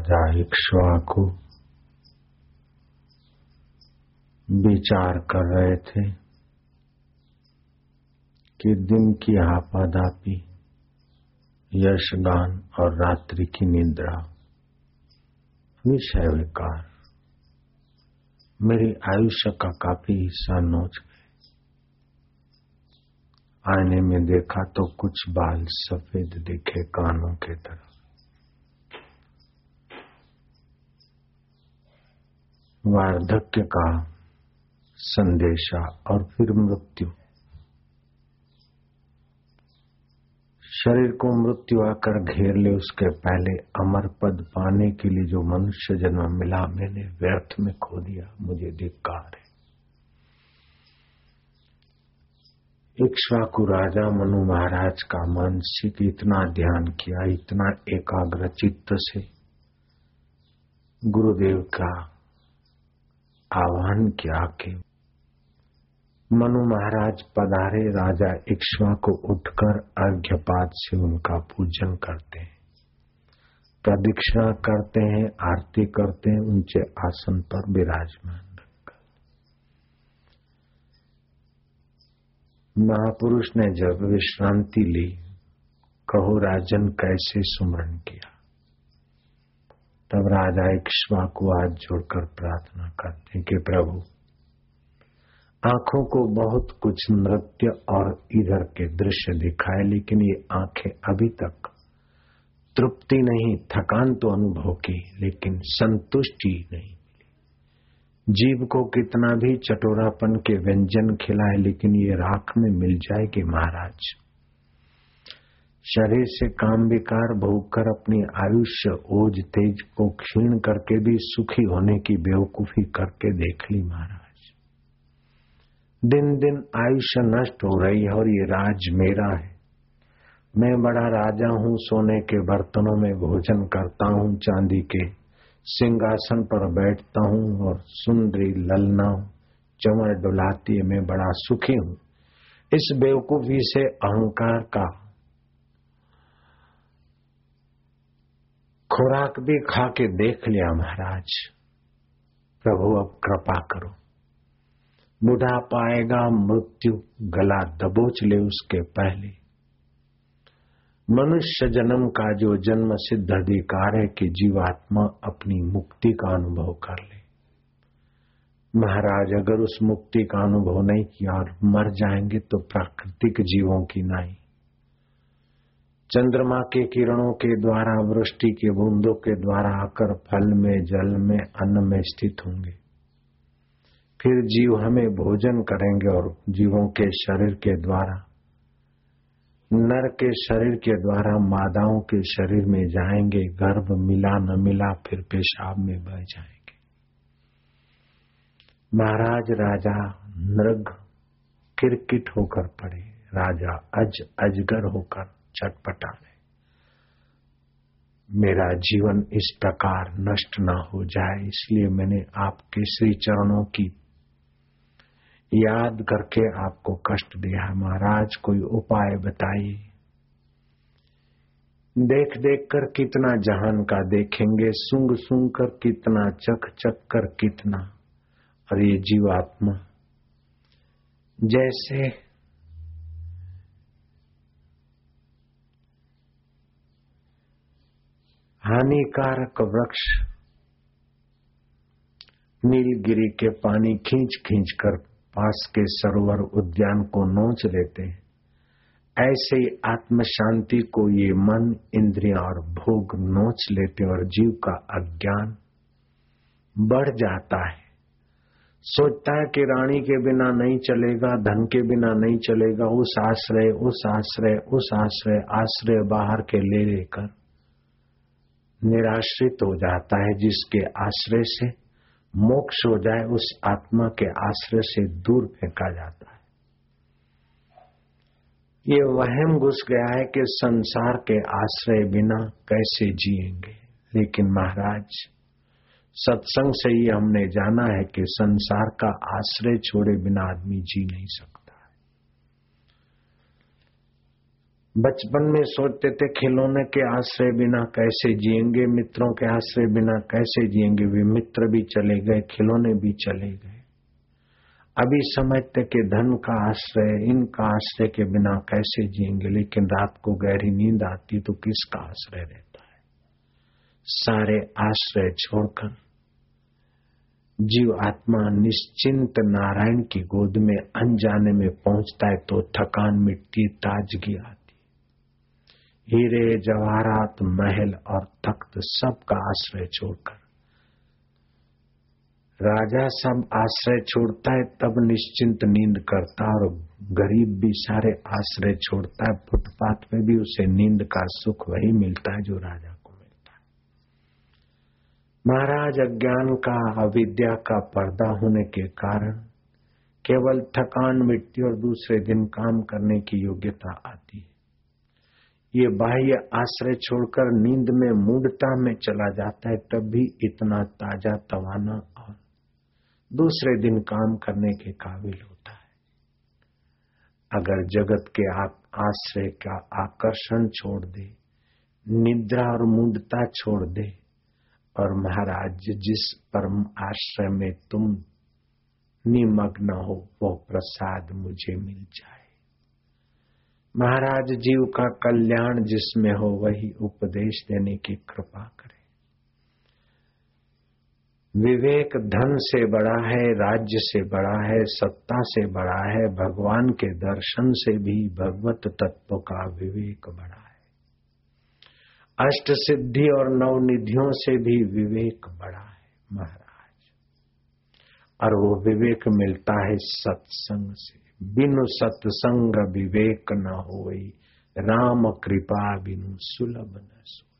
राजा इक्ष्वाकु विचार कर रहे थे कि दिन की आपादापी यशगान और रात्रि की निद्रा। विषय विकार। मेरी आयुष्य का काफ़ी हिस्सा नोच गए। आईने में देखा तो कुछ बाल सफ़ेद दिखे कानों के तरफ़। वार्धक्य का संदेशा और फिर मृत्यु। शरीर को मृत्यु आकर घेर ले उसके पहले अमर पद पाने के लिए जो मनुष्य जन्म मिला, मैंने व्यर्थ में खो दिया। मुझे धिक्कार है। इक्ष्वाकु राजा मनु महाराज का मानसिक इतना ध्यान किया, इतना एकाग्र चित्त से। गुरुदेव का आह्वान किया कि मनु महाराज पधारे राजा इक्ष्वा को उठकर अर्घ्यपात से उनका पूजन करते हैं। प्रदीक्षिणा करते हैं, आरती करते हैं ऊँचे आसन पर विराजमान महापुरुष ने जब विश्रांति ली, कहो राजन कैसे सुमरण किया? तब राजा इक्ष्वा को आज जोड़कर प्रार्थना करते हैं कि प्रभु, आँखों को बहुत कुछ नृत्य और इधर के दृश्य दिखाए, लेकिन ये आँखें अभी तक तृप्ति नहीं, थकान तो अनुभव की, लेकिन संतुष्टि नहीं जीव को कितना भी चटोरापन के व्यंजन खिलाए, लेकिन ये राख में मिल जाएगी महाराज। शरीर से काम विकार भोग कर अपनी आयुष्य, ओज, तेज को क्षीण करके भी सुखी होने की बेवकूफ़ी करके देख ली महाराज। दिन दिन आयुष्य नष्ट हो रही है और ये राज मेरा है। मैं बड़ा राजा हूँ, सोने के बर्तनों में भोजन करता हूँ, चांदी के सिंहासन पर बैठता हूँ और सुंदरी ललना चमर डुलाती मैं बड़ा सुखी हूँ। इस बेवकूफ़ी से अहंकार का खुराक भी खा के देख लिया महाराज। प्रभु, अब कृपा करो। बुढ़ा पाएगा मृत्यु गला दबोच ले उसके पहले। मनुष्य जन्म का जो जन्म सिद्ध अधिकार है कि जीवात्मा अपनी मुक्ति का अनुभव कर ले। महाराज, अगर उस मुक्ति का अनुभव नहीं किया और मर जाएँगे तो प्राकृतिक जीवों की नाई। चंद्रमा के किरणों के द्वारा, वृष्टि के बूंदों के द्वारा आकर फल में, जल में, अन्न में स्थित होंगे। फिर जीव हमें भोजन करेंगे और जीवों के शरीर के द्वारा, नर के शरीर के द्वारा, मादाओं के शरीर में जाएँगे, गर्भ मिला न मिला फिर पेशाब में बह जाएँगे। महाराज, राजा नृग किरकिट होकर पड़े, राजा अज अजगर होकर चटपटा रहे मेरा जीवन इस प्रकार नष्ट न हो जाए, इसलिए मैंने आपके श्री चरणों की याद करके आपको कष्ट दिया महाराज, कोई उपाय बताइए। देख देख कर कितना जहान का देखेंगे सुंग सुंग कर कितना चक चक कर कितना। और ये जीवात्मा जैसे हानिकारक वृक्ष। नीलगिरी के पानी खींच खींच कर पास के सरोवर उद्यान को नोच लेते हैं। ऐसे ही आत्म शांति को ये मन, इंद्रिया और भोग नोच लेते और जीव का अज्ञान बढ़ जाता है। सोचता है कि रानी के बिना नहीं चलेगा, धन के बिना नहीं चलेगा, उस आश्रय उस आश्रय उस आश्रय आश्रय बाहर के ले लेकर। निराश्रित हो जाता है, जिसके आश्रय से मोक्ष हो जाए, उस आत्मा के आश्रय से दूर फेंका जाता है। ये वहम घुस गया है कि संसार के आश्रय बिना कैसे जिएँगे। लेकिन महाराज, सत्संग से ही हमने जाना है कि संसार का आश्रय छोड़े बिना आदमी जी नहीं सकता। बचपन में सोचते थे खिलौने के आश्रय बिना कैसे जिएँगे, मित्रों के आश्रय बिना कैसे जिएँगे, वे मित्र भी चले गए, खिलौने भी चले गए। अभी समझते कि धन का आश्रय इनका आश्रय के बिना कैसे जिएँगे, लेकिन रात को गहरी नींद आती तो किसका आश्रय रहता है? सारे आश्रय छोड़कर, जीव आत्मा निश्चिंत नारायण की गोद में अनजाने में पहुँचता है तो थकान मिट्टी ताजगी आती हीरे, जवाहरात, महल और तख्त सबका आश्रय छोड़कर। राजा सब आश्रय छोड़ता है, तब निश्चिंत नींद करता और गरीब भी सारे आश्रय छोड़ता है। फुटपाथ में भी उसे नींद का सुख वही मिलता है जो राजा को मिलता है। महाराज, अज्ञान का, अविद्या का पर्दा होने के कारण केवल थकान मिट्टी और दूसरे दिन काम करने की योग्यता आती है। ये बाह्य आश्रय छोड़कर नींद में मूडता में चला जाता है, तब भी इतना ताज़ा तवाना और दूसरे दिन काम करने के काबिल होता है। अगर जगत के आप आश्रय का आकर्षण छोड़ दे, निद्रा और मूडता छोड़ दे, और महाराज, जिस परम आश्रय में तुम निमग्न हो, वो प्रसाद मुझे मिल जाए। महाराज जीव का कल्याण जिसमें हो, वही उपदेश देने की कृपा करे। विवेक धन से बड़ा है, राज्य से बड़ा है, सत्ता से बड़ा है, भगवान के दर्शन से भी भगवत तत्व का विवेक बड़ा है। अष्ट सिद्धि और नव निधियों से भी विवेक बड़ा है, महाराज। और वो विवेक मिलता है सत्संग से। बिनु सत्संग विवेक न होई, राम कृपा बिनु सुलभ न सोई।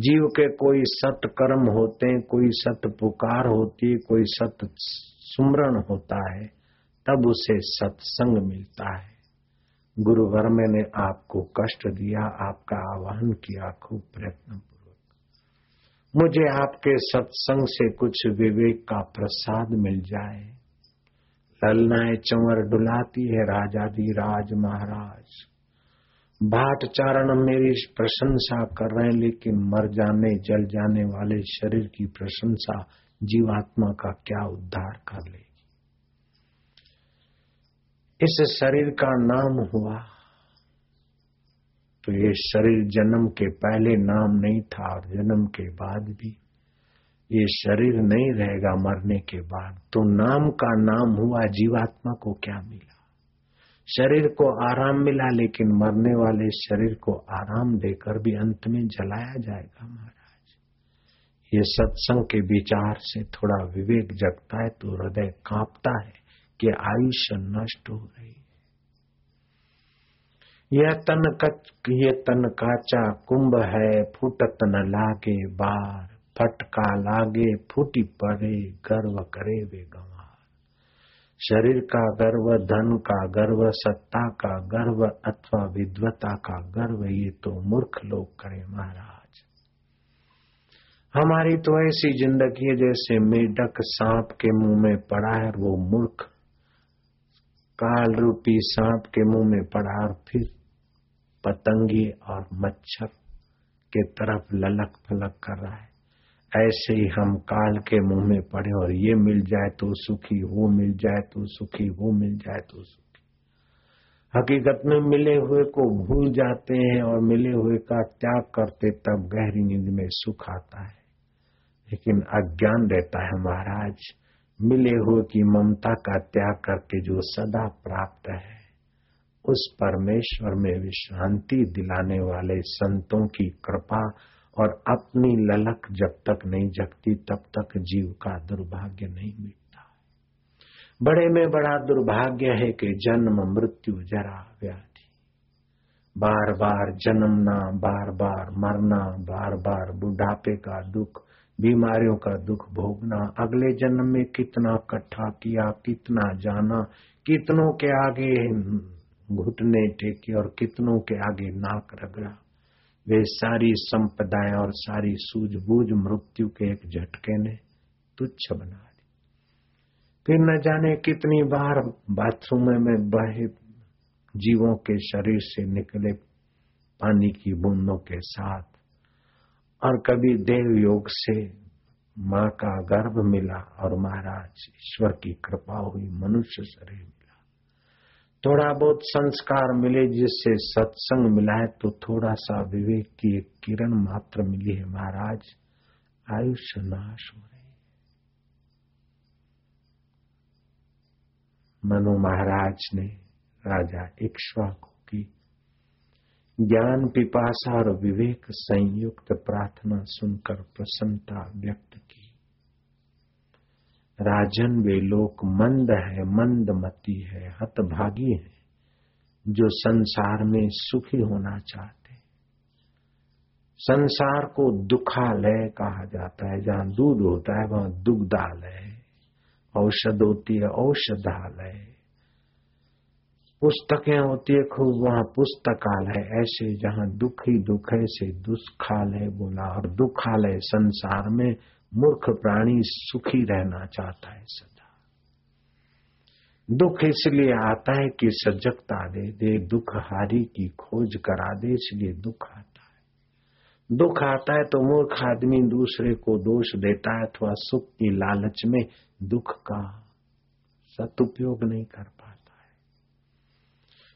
जीव के कोई सत कर्म होते हैं कोई सत पुकार होती है कोई सत सुमरण होता है, तब उसे सत्संग मिलता है। गुरु ने आपको कष्ट दिया, आपका आह्वान किया खूब प्रयत्न पूर्वक मुझे आपके सत्संग से कुछ विवेक का प्रसाद मिल जाए। ललनाए चंवर डुलाती है राजा दी राज महाराज। भाट चारण मेरी प्रशंसा कर रहे हैं, लेकिन मर जाने, जल जाने वाले शरीर की प्रशंसा जीवात्मा का क्या उद्धार कर लेगी? इस शरीर का नाम हुआ। तो ये शरीर जन्म के पहले नाम नहीं था, और जन्म के बाद भी। ये शरीर नहीं रहेगा मरने के बाद। तो नाम का नाम हुआ, जीवात्मा को क्या मिला? शरीर को आराम मिला, लेकिन मरने वाले शरीर को आराम देकर भी अंत में जलाया जाएगा महाराज। ये सत्संग के विचार से थोड़ा विवेक जगता है तो हृदय कांपता है कि आयुष्य नष्ट हो रही है। यह तन कच, ये तन काचा कुंभ है, फुटत न लागे बार। फटका लागे, फूटी पड़े, गर्व करे वे गंवार। शरीर का गर्व, धन का गर्व, सत्ता का गर्व अथवा विद्वता का गर्व, ये तो मूर्ख लोग करे महाराज। हमारी तो ऐसी ज़िंदगी है जैसे मेढक सांप के मुँह में पड़ा है, वो मूर्ख काल रूपी सांप के मुँह में पड़ा और फिर पतंगी और मच्छर के तरफ़ ललक फलक कर रहा है। ऐसे ही हम काल के मुँह में पड़े और ये मिल जाए तो सुखी, वो मिल जाए तो सुखी, वो मिल जाए तो सुखी। हकीकत में मिले हुए को भूल जाते हैं और मिले हुए का त्याग करते तब गहरी नींद में सुख आता है। लेकिन अज्ञान रहता है महाराज, मिले हुए की ममता का त्याग करके जो सदा प्राप्त है, उस परमेश्वर में विश्रांति दिलाने वाले संतों की कृपा और अपनी ललक जब तक नहीं जगती, तब तक जीव का दुर्भाग्य नहीं मिटता। बड़े में बड़ा दुर्भाग्य है कि जन्म मृत्यु जरा व्याधि। बार बार जन्मना बार बार मरना बार बार बुढ़ापे का दुख, बीमारियों का दुख भोगना, अगले जन्म में कितना इकट्ठा किया, कितना जाना, कितनों के आगे घुटने टेके और कितनों के आगे नाक रगड़ा। वे सारी संपदाएँ और सारी सूझबूझ मृत्यु के एक झटके ने तुच्छ बना दी। फिर न जाने कितनी बार बाथरूम में बहे जीवों के शरीर से निकले पानी की बूंदों के साथ और कभी देव योग से माँ का गर्भ मिला और महाराज ईश्वर की कृपा हुई मनुष्य शरीर मिला थोड़ा बहुत संस्कार मिले, जिससे सत्संग मिला है तो थोड़ा सा विवेक की एक किरण मात्र मिली है। महाराज आयुष्य नाश हो रही मनु महाराज ने राजा इक्ष्वाकु की ज्ञान, पिपासा और विवेक संयुक्त प्रार्थना सुनकर प्रसन्नता व्यक्त की। राजन वे लोग मंद है, मंदमती है, हतभागी है, जो संसार में सुखी होना चाहते संसार को दुखालय कहा जाता है, जहाँ दूध होता है, वहाँ दुग्धालय औषध होती है, औषधालय पुस्तकें होती है, खूब वहाँ पुस्तकालय ऐसे जहाँ दुखी दुख से दुष्खालय बोला, और दुखालय संसार में मूर्ख प्राणी सुखी रहना चाहता है सदा दुख इसलिए आता है कि सजगता दे दे, दुख हारी की खोज करा दे, इसलिए दुख आता है। दुख आता है तो मूर्ख आदमी दूसरे को दोष देता है, अथवा सुख की लालच में दुख का सदुपयोग नहीं कर पाता है।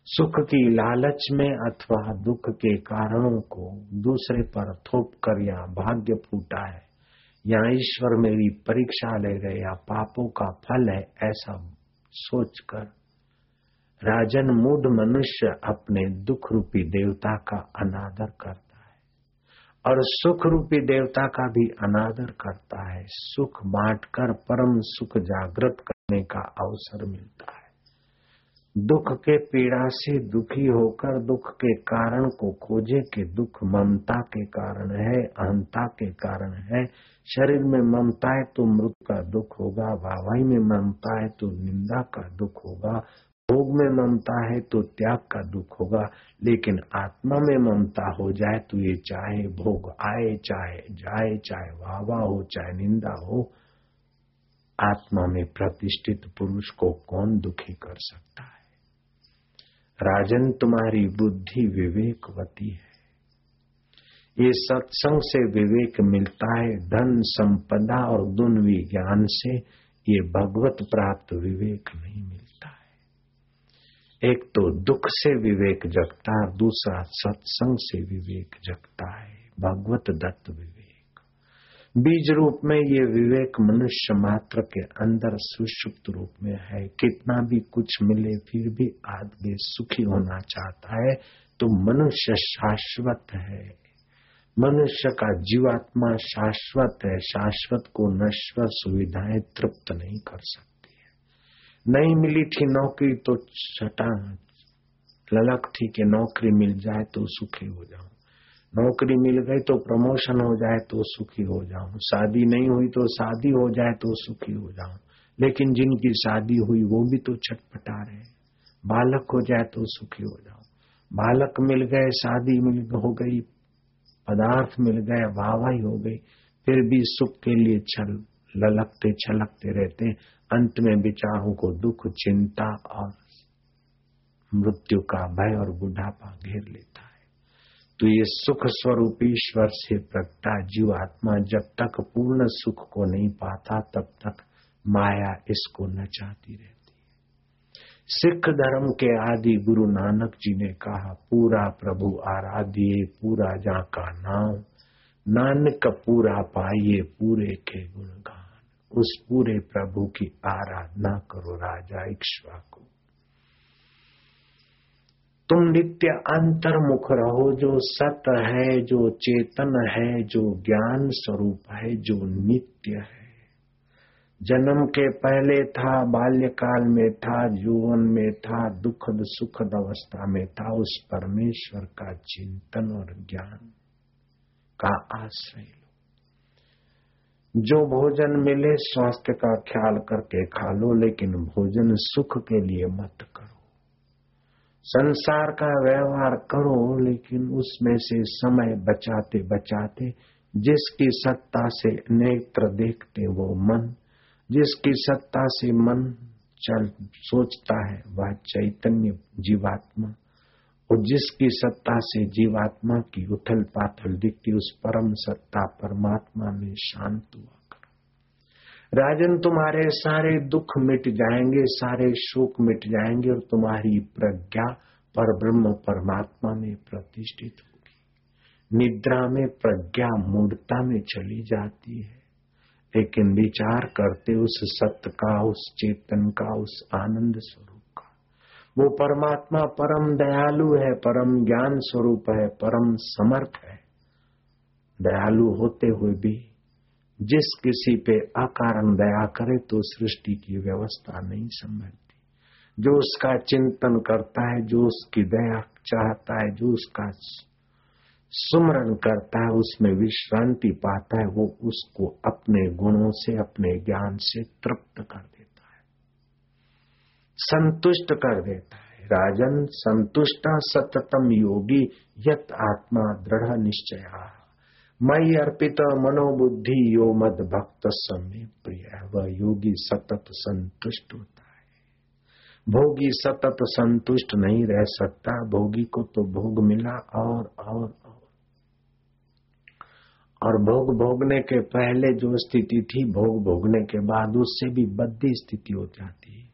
सुख की लालच में अथवा दुख के कारणों को दूसरे पर थोप कर या भाग्य फूटा है या ईश्वर मेरी परीक्षा ले गए। या पापों का फल है ऐसा सोचकर। राजन मूड मनुष्य अपने दुख रूपी देवता का अनादर करता है। और सुख रूपी देवता का भी अनादर करता है। सुख बांटकर परम सुख जागृत करने का अवसर मिलता है। दुख के पीड़ा से दुखी होकर दुख के कारण को खोजे के दुख ममता के कारण है, अहंता के कारण है। शरीर में ममता है तो मृत का दुख होगा वावाई में ममता है तो निंदा का दुख होगा, भोग में ममता है तो त्याग का दुख होगा। लेकिन आत्मा में ममता हो जाए तो ये चाहे भोग आए, चाहे जाए, चाहे वाह वाह हो, चाहे निंदा हो, आत्मा में प्रतिष्ठित पुरुष को कौन दुखी कर सकता है? राजन तुम्हारी बुद्धि विवेकवती है। ये सत्संग से विवेक मिलता है, धन संपदा और दुनवी ज्ञान से ये भगवत प्राप्त विवेक नहीं मिलता है। एक तो दुख से विवेक जगता है दूसरा सत्संग से विवेक जगता है, भगवत दत्त विवेक। बीज रूप में ये विवेक मनुष्य मात्र के अंदर सुषुप्त रूप में है। कितना भी कुछ मिले, फिर भी आदमी सुखी होना चाहता है तो मनुष्य शाश्वत है। मनुष्य का जीवात्मा शाश्वत है। शाश्वत को नश्वर सुविधाएँ तृप्त नहीं कर सकती है। नहीं मिली थी नौकरी तो छटा ललक थी कि नौकरी मिल जाए तो सुखी हो जाऊँ। नौकरी मिल गई तो प्रमोशन हो जाए तो सुखी हो जाऊँ। शादी नहीं हुई तो शादी हो जाए तो सुखी हो जाऊँ। लेकिन जिनकी शादी हुई वो भी तो छटपटा रहे बालक हो जाए तो सुखी हो जाऊँ। बालक मिल गए, शादी मिल हो गई, पदार्थ मिल गए, वाहवाही हो गई, फिर भी सुख के लिए छल, ललकते, छलकते रहते अंत में विचारों को दुख, चिंता और मृत्यु का भय और बुढ़ापा घेर लेता तो ये सुख स्वरूप ईश्वर से प्रगटा जीव आत्मा जब तक पूर्ण सुख को नहीं पाता, तब तक माया इसको नचाती रहती सिख धर्म के आदि गुरु नानक जी ने कहा, पूरा प्रभु आराध्य, पूरा जा का नाम, नानक पूरा पाइए पूरे के गुणगान। उस पूरे प्रभु की आराधना करो राजा इक्ष्वा को। तुम नित्य अंतर्मुख रहो, जो सत है, जो चेतन है, जो ज्ञान स्वरूप है, जो नित्य है। जन्म के पहले था, बाल्यकाल में था, जीवन में था, दुखद सुखद अवस्था में था, उस परमेश्वर का चिंतन और ज्ञान का आश्रय जो भोजन मिले, स्वास्थ्य का ख्याल करके खा लो, लेकिन भोजन सुख के लिए मत करो। संसार का व्यवहार करो, लेकिन उसमें से समय बचाते बचाते, जिसकी सत्ता से नेत्र देखते वो मन, जिसकी सत्ता से मन चल, सोचता है वह चैतन्य जीवात्मा, और जिसकी सत्ता से जीवात्मा की उथल पाथल दिखती, उस परम सत्ता परमात्मा में शांत हुआ। राजन, तुम्हारे सारे दुख मिट जाएँगे, सारे शोक मिट जाएँगे और तुम्हारी प्रज्ञा पर ब्रह्म परमात्मा में प्रतिष्ठित होगी। निद्रा में प्रज्ञा मूर्ता में चली जाती है। लेकिन विचार करते उस सत्य का, उस चेतन का, उस आनंद स्वरूप का। वो परमात्मा परम दयालु है, परम ज्ञान स्वरूप है, परम समर्थ है। दयालु होते हुए भी जिस किसी पे अकारण दया करे तो सृष्टि की व्यवस्था नहीं संभलती। जो उसका चिंतन करता है, जो उसकी दया चाहता है, जो उसका सुमरण करता है, उसमें विश्रांति पाता है, वो उसको अपने गुणों से, अपने ज्ञान से तृप्त कर देता है। संतुष्ट कर देता है। राजन, संतुष्ट सततम योगी, यत आत्मा दृढ़ निश्चय मई अर्पित मनोबुद्धि यो मद भक्त समय प्रिय वह योगी सतत संतुष्ट होता है। भोगी सतत संतुष्ट नहीं रह सकता, भोगी को तो भोग मिला और और और। और भोग भोगने के पहले जो स्थिति थी, भोग भोगने के बाद उससे भी बद्दी स्थिति हो जाती है।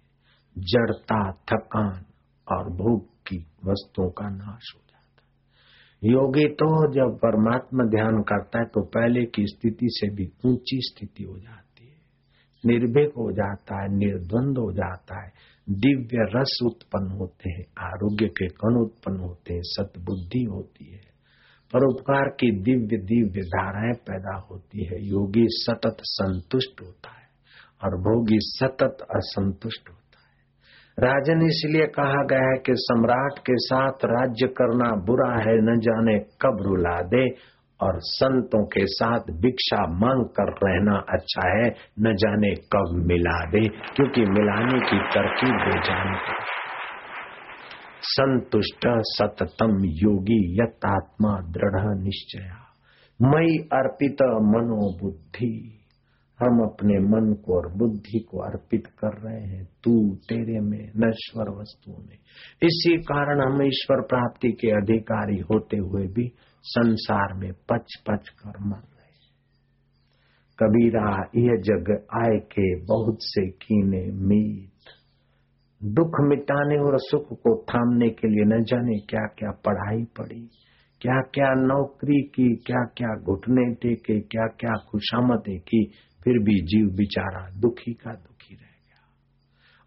जड़ता, थकान और भोग की वस्तुओं का नाश हो योगी तो जब परमात्मा ध्यान करता है तो पहले की स्थिति से भी ऊँची स्थिति हो जाती है। निर्भीक हो जाता है, निर्द्वंद हो जाता है। दिव्य रस उत्पन्न होते हैं, आरोग्य के कण उत्पन्न होते हैं सतबुद्धि होती है। परोपकार की दिव्य दिव्य धाराएँ पैदा होती है। योगी सतत संतुष्ट होता है और भोगी सतत असंतुष्ट होता है। राजन इसलिए कहा गया है कि सम्राट के साथ राज्य करना बुरा है, न जाने कब रुला दे, और संतों के साथ भिक्षा मांग कर रहना अच्छा है, न जाने कब मिला दे, क्योंकि मिलाने की तरकीब जाने संतुष्ट सततम योगी यत्मा दृढ़ निश्चया। मई अर्पित मनोबुद्धि। हम अपने मन को और बुद्धि को अर्पित कर रहे हैं, तू तेरे में नश्वर वस्तुओं में। इसी कारण हम ईश्वर प्राप्ति के अधिकारी होते हुए भी संसार में पच पच कर मर रहे कबीरा, यह जग आय के बहुत से कीने मीत। दुख मिटाने और सुख को थामने के लिए न जाने क्या क्या पढ़ाई पड़ी क्या क्या नौकरी की क्या क्या घुटने टेके क्या क्या खुशामतें की फिर भी जीव बिचारा दुखी का दुखी रह गया।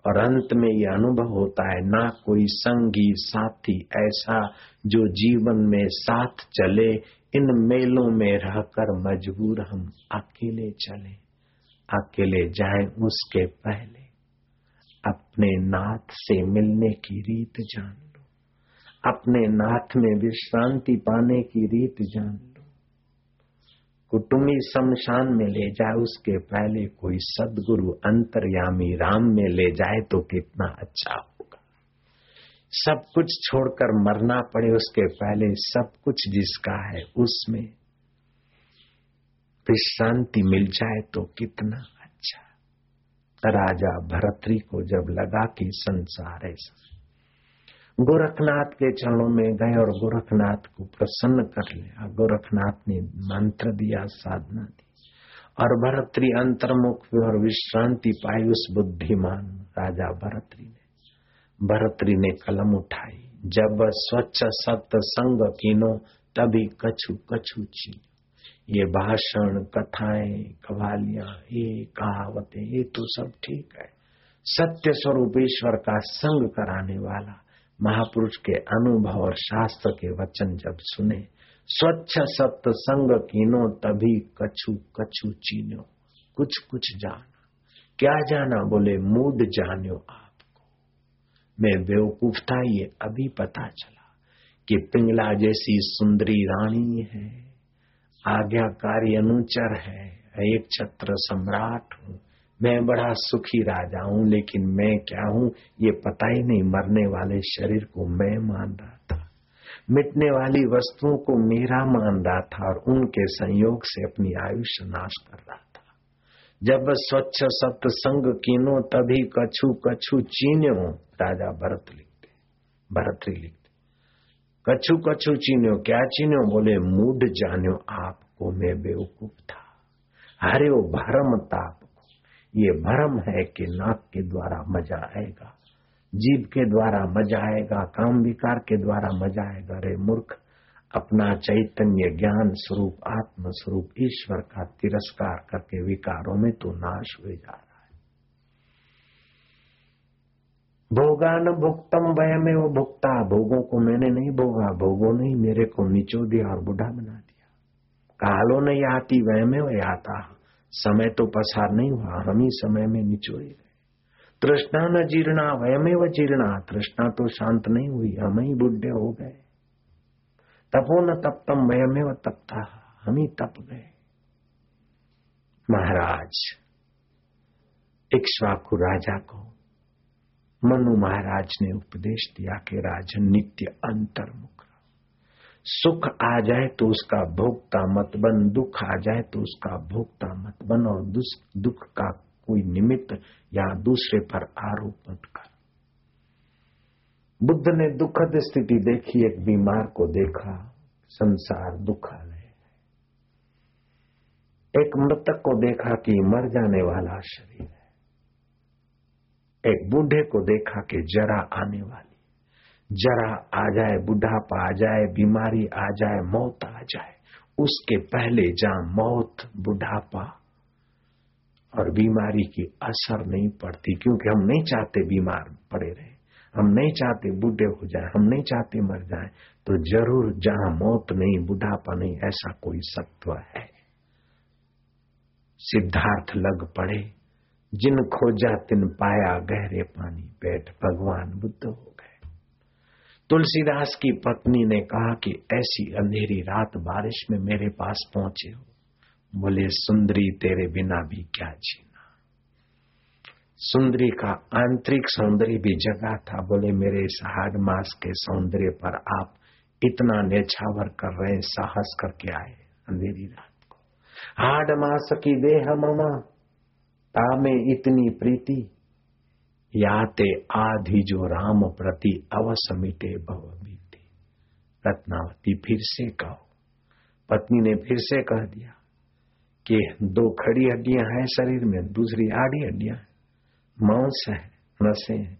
और अंत में यह अनुभव होता है, ना कोई संगी साथी ऐसा जो जीवन में साथ चले, इन मेलों में रहकर मजबूर हम अकेले चले, अकेले जाए उसके पहले। अपने नाथ से मिलने की रीत जान लो, अपने नाथ में विश्रांति पाने की रीत जान लो। कुटुम्बी शमशान में ले जाए, उसके पहले कोई सदगुरु अंतर्यामी राम में ले जाए तो कितना अच्छा होगा। सब कुछ छोड़कर मरना पड़े उसके पहले सब कुछ जिसका है उसमें विश्रांति मिल जाए तो कितना अच्छा। राजा भरतरी को जब लगा कि संसार ऐसा गोरखनाथ के चरणों में गए और गोरखनाथ को प्रसन्न कर लिया। गोरखनाथ ने मंत्र दिया, साधना दी। और भरतरी अंतर्मुख और विश्रांति पाई उस बुद्धिमान राजा भरतरी ने। भरतरी ने कलम उठाई। जब स्वच्छ सत्य संग कीनो, तभी कछु कछु चीनो ये भाषण, कथाएँ, कवालियाँ, ये कहावतें, ये तो सब ठीक है। सत्य स्वरूप ईश्वर का संग कराने वाला महापुरुष के अनुभव और शास्त्र के वचन जब सुने, स्वच्छ सत्य संग कीनो, तभी कछु कछु चीनो कुछ कुछ जाना। क्या जाना बोले, मूड जानो आपको। मैं बेवकूफ़ था, ये अभी पता चला कि पिंगला जैसी सुंदरी रानी है। आज्ञाकारी अनुचर है, एक छत्र सम्राट हूँ। मैं बड़ा सुखी राजा हूँ, लेकिन मैं क्या हूँ? ये पता ही नहीं, मरने वाले शरीर को मैं मान रहा था। मिटने वाली वस्तुओं को मेरा मान रहा था और उनके संयोग से अपनी आयुष्य नाश कर रहा था। जब स्वच्छ सत्संग कीनो, तभी कछु कछु चीन्यो, राजा भरत लिखते भरतरी लिखते। कछु कछु चीन्यो, क्या चीन्यो? बोले मूड जान्यो, आपको मैं बेवकूफ़ था। हरे वो भरम ताप ये भरम है कि नाक के द्वारा मज़ा आएगा जीव के द्वारा मज़ा आएगा, काम विकार के द्वारा मज़ा आएगा। रे मूर्ख, अपना चैतन्य ज्ञान स्वरूप आत्म स्वरूप ईश्वर का तिरस्कार करके विकारों में तो नाश हो जा रहा है। भोगान भुगतम वह में वो भुगता भोगों को मैंने नहीं भोगा, भोगों ने मेरे को निचो दिया और बुढ़ा बना दिया। कालो नहीं आती वह में वह आता। समय तो पसार नहीं हुआ, हम ही समय में निचोए गए। तृष्णा न जीर्णा वयमे व जीर्णा, तृष्णा तो शांत नहीं हुई, हम ही बुढ़े हो गए। तपो न तपतम वह में वह तपता, हम ही तप गए। महाराज, इक्ष्वाकु राजा को मनु महाराज ने उपदेश दिया कि राजन नित्य अंतर्मुख। सुख आ जाए तो उसका भोगता मत बन, दुख आ जाए तो उसका भोगता मत बन, और दुख का कोई निमित्त या दूसरे पर आरोप मत कर। बुद्ध ने दुखद स्थिति देखी, एक बीमार को देखा, संसार दुखालय एक मृतक को देखा कि मर जाने वाला शरीर है। एक बूढ़े को देखा कि जरा आने वाली जरा आ जाए, बुढ़ापा आ जाए, बीमारी आ जाए, मौत आ जाए, उसके पहले जहाँ मौत, बुढ़ापा और बीमारी की असर नहीं पड़ती, क्योंकि हम नहीं चाहते बीमार पड़े रहे, हम नहीं चाहते बूढ़े हो जाए, हम नहीं चाहते मर जाए तो ज़रूर जहाँ मौत नहीं, बुढ़ापा नहीं, ऐसा कोई सत्व है। सिद्धार्थ लग पड़े, जिन खोजा तिन पाया गहरे पानी पेट भगवान बुद्ध हो। तुलसीदास की पत्नी ने कहा कि ऐसी अंधेरी रात बारिश में मेरे पास पहुँचे हो। बोले, सुंदरी, तेरे बिना भी क्या जीना? सुंदरी का आंतरिक सौंदर्य भी जगा था। बोले, मेरे इस हार्ड मास के सौंदर्य पर आप इतना नेछावर कर रहे साहस करके आए अंधेरी रात को। हाड मास की देह ममा में इतनी प्रीति याते आधि जो राम प्रति अवस मिटे भव बीती रत्नावती फिर से कहो। पत्नी ने फिर से कह दिया कि दो खड़ी हड्डियाँ हैं शरीर में, दूसरी आड़ी हड्डियाँ मांस है नशे हैं।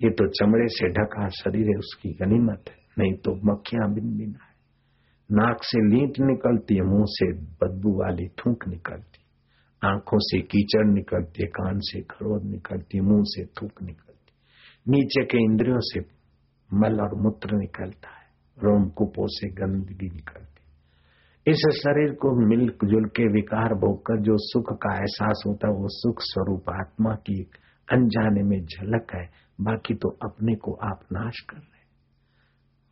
ये तो चमड़े से ढका शरीर है, उसकी गनीमत है। नहीं तो मक्खियाँ बिन बिना है नाक से लीट निकलती है, मुँह से बदबू वाली थूक निकलती आँखों से कीचड़ निकलती है कान से खरोद निकलती, मुँह से थूक निकलती। नीचे के इंद्रियों से मल और मूत्र निकलता है, रोम कुपो से गंदगी निकलती। इस शरीर को मिल जुल के विकार भोगकर जो सुख का एहसास होता है, वो सुख स्वरूप आत्मा की अनजाने में झलक है। बाकी तो अपने को आप नाश कर रहे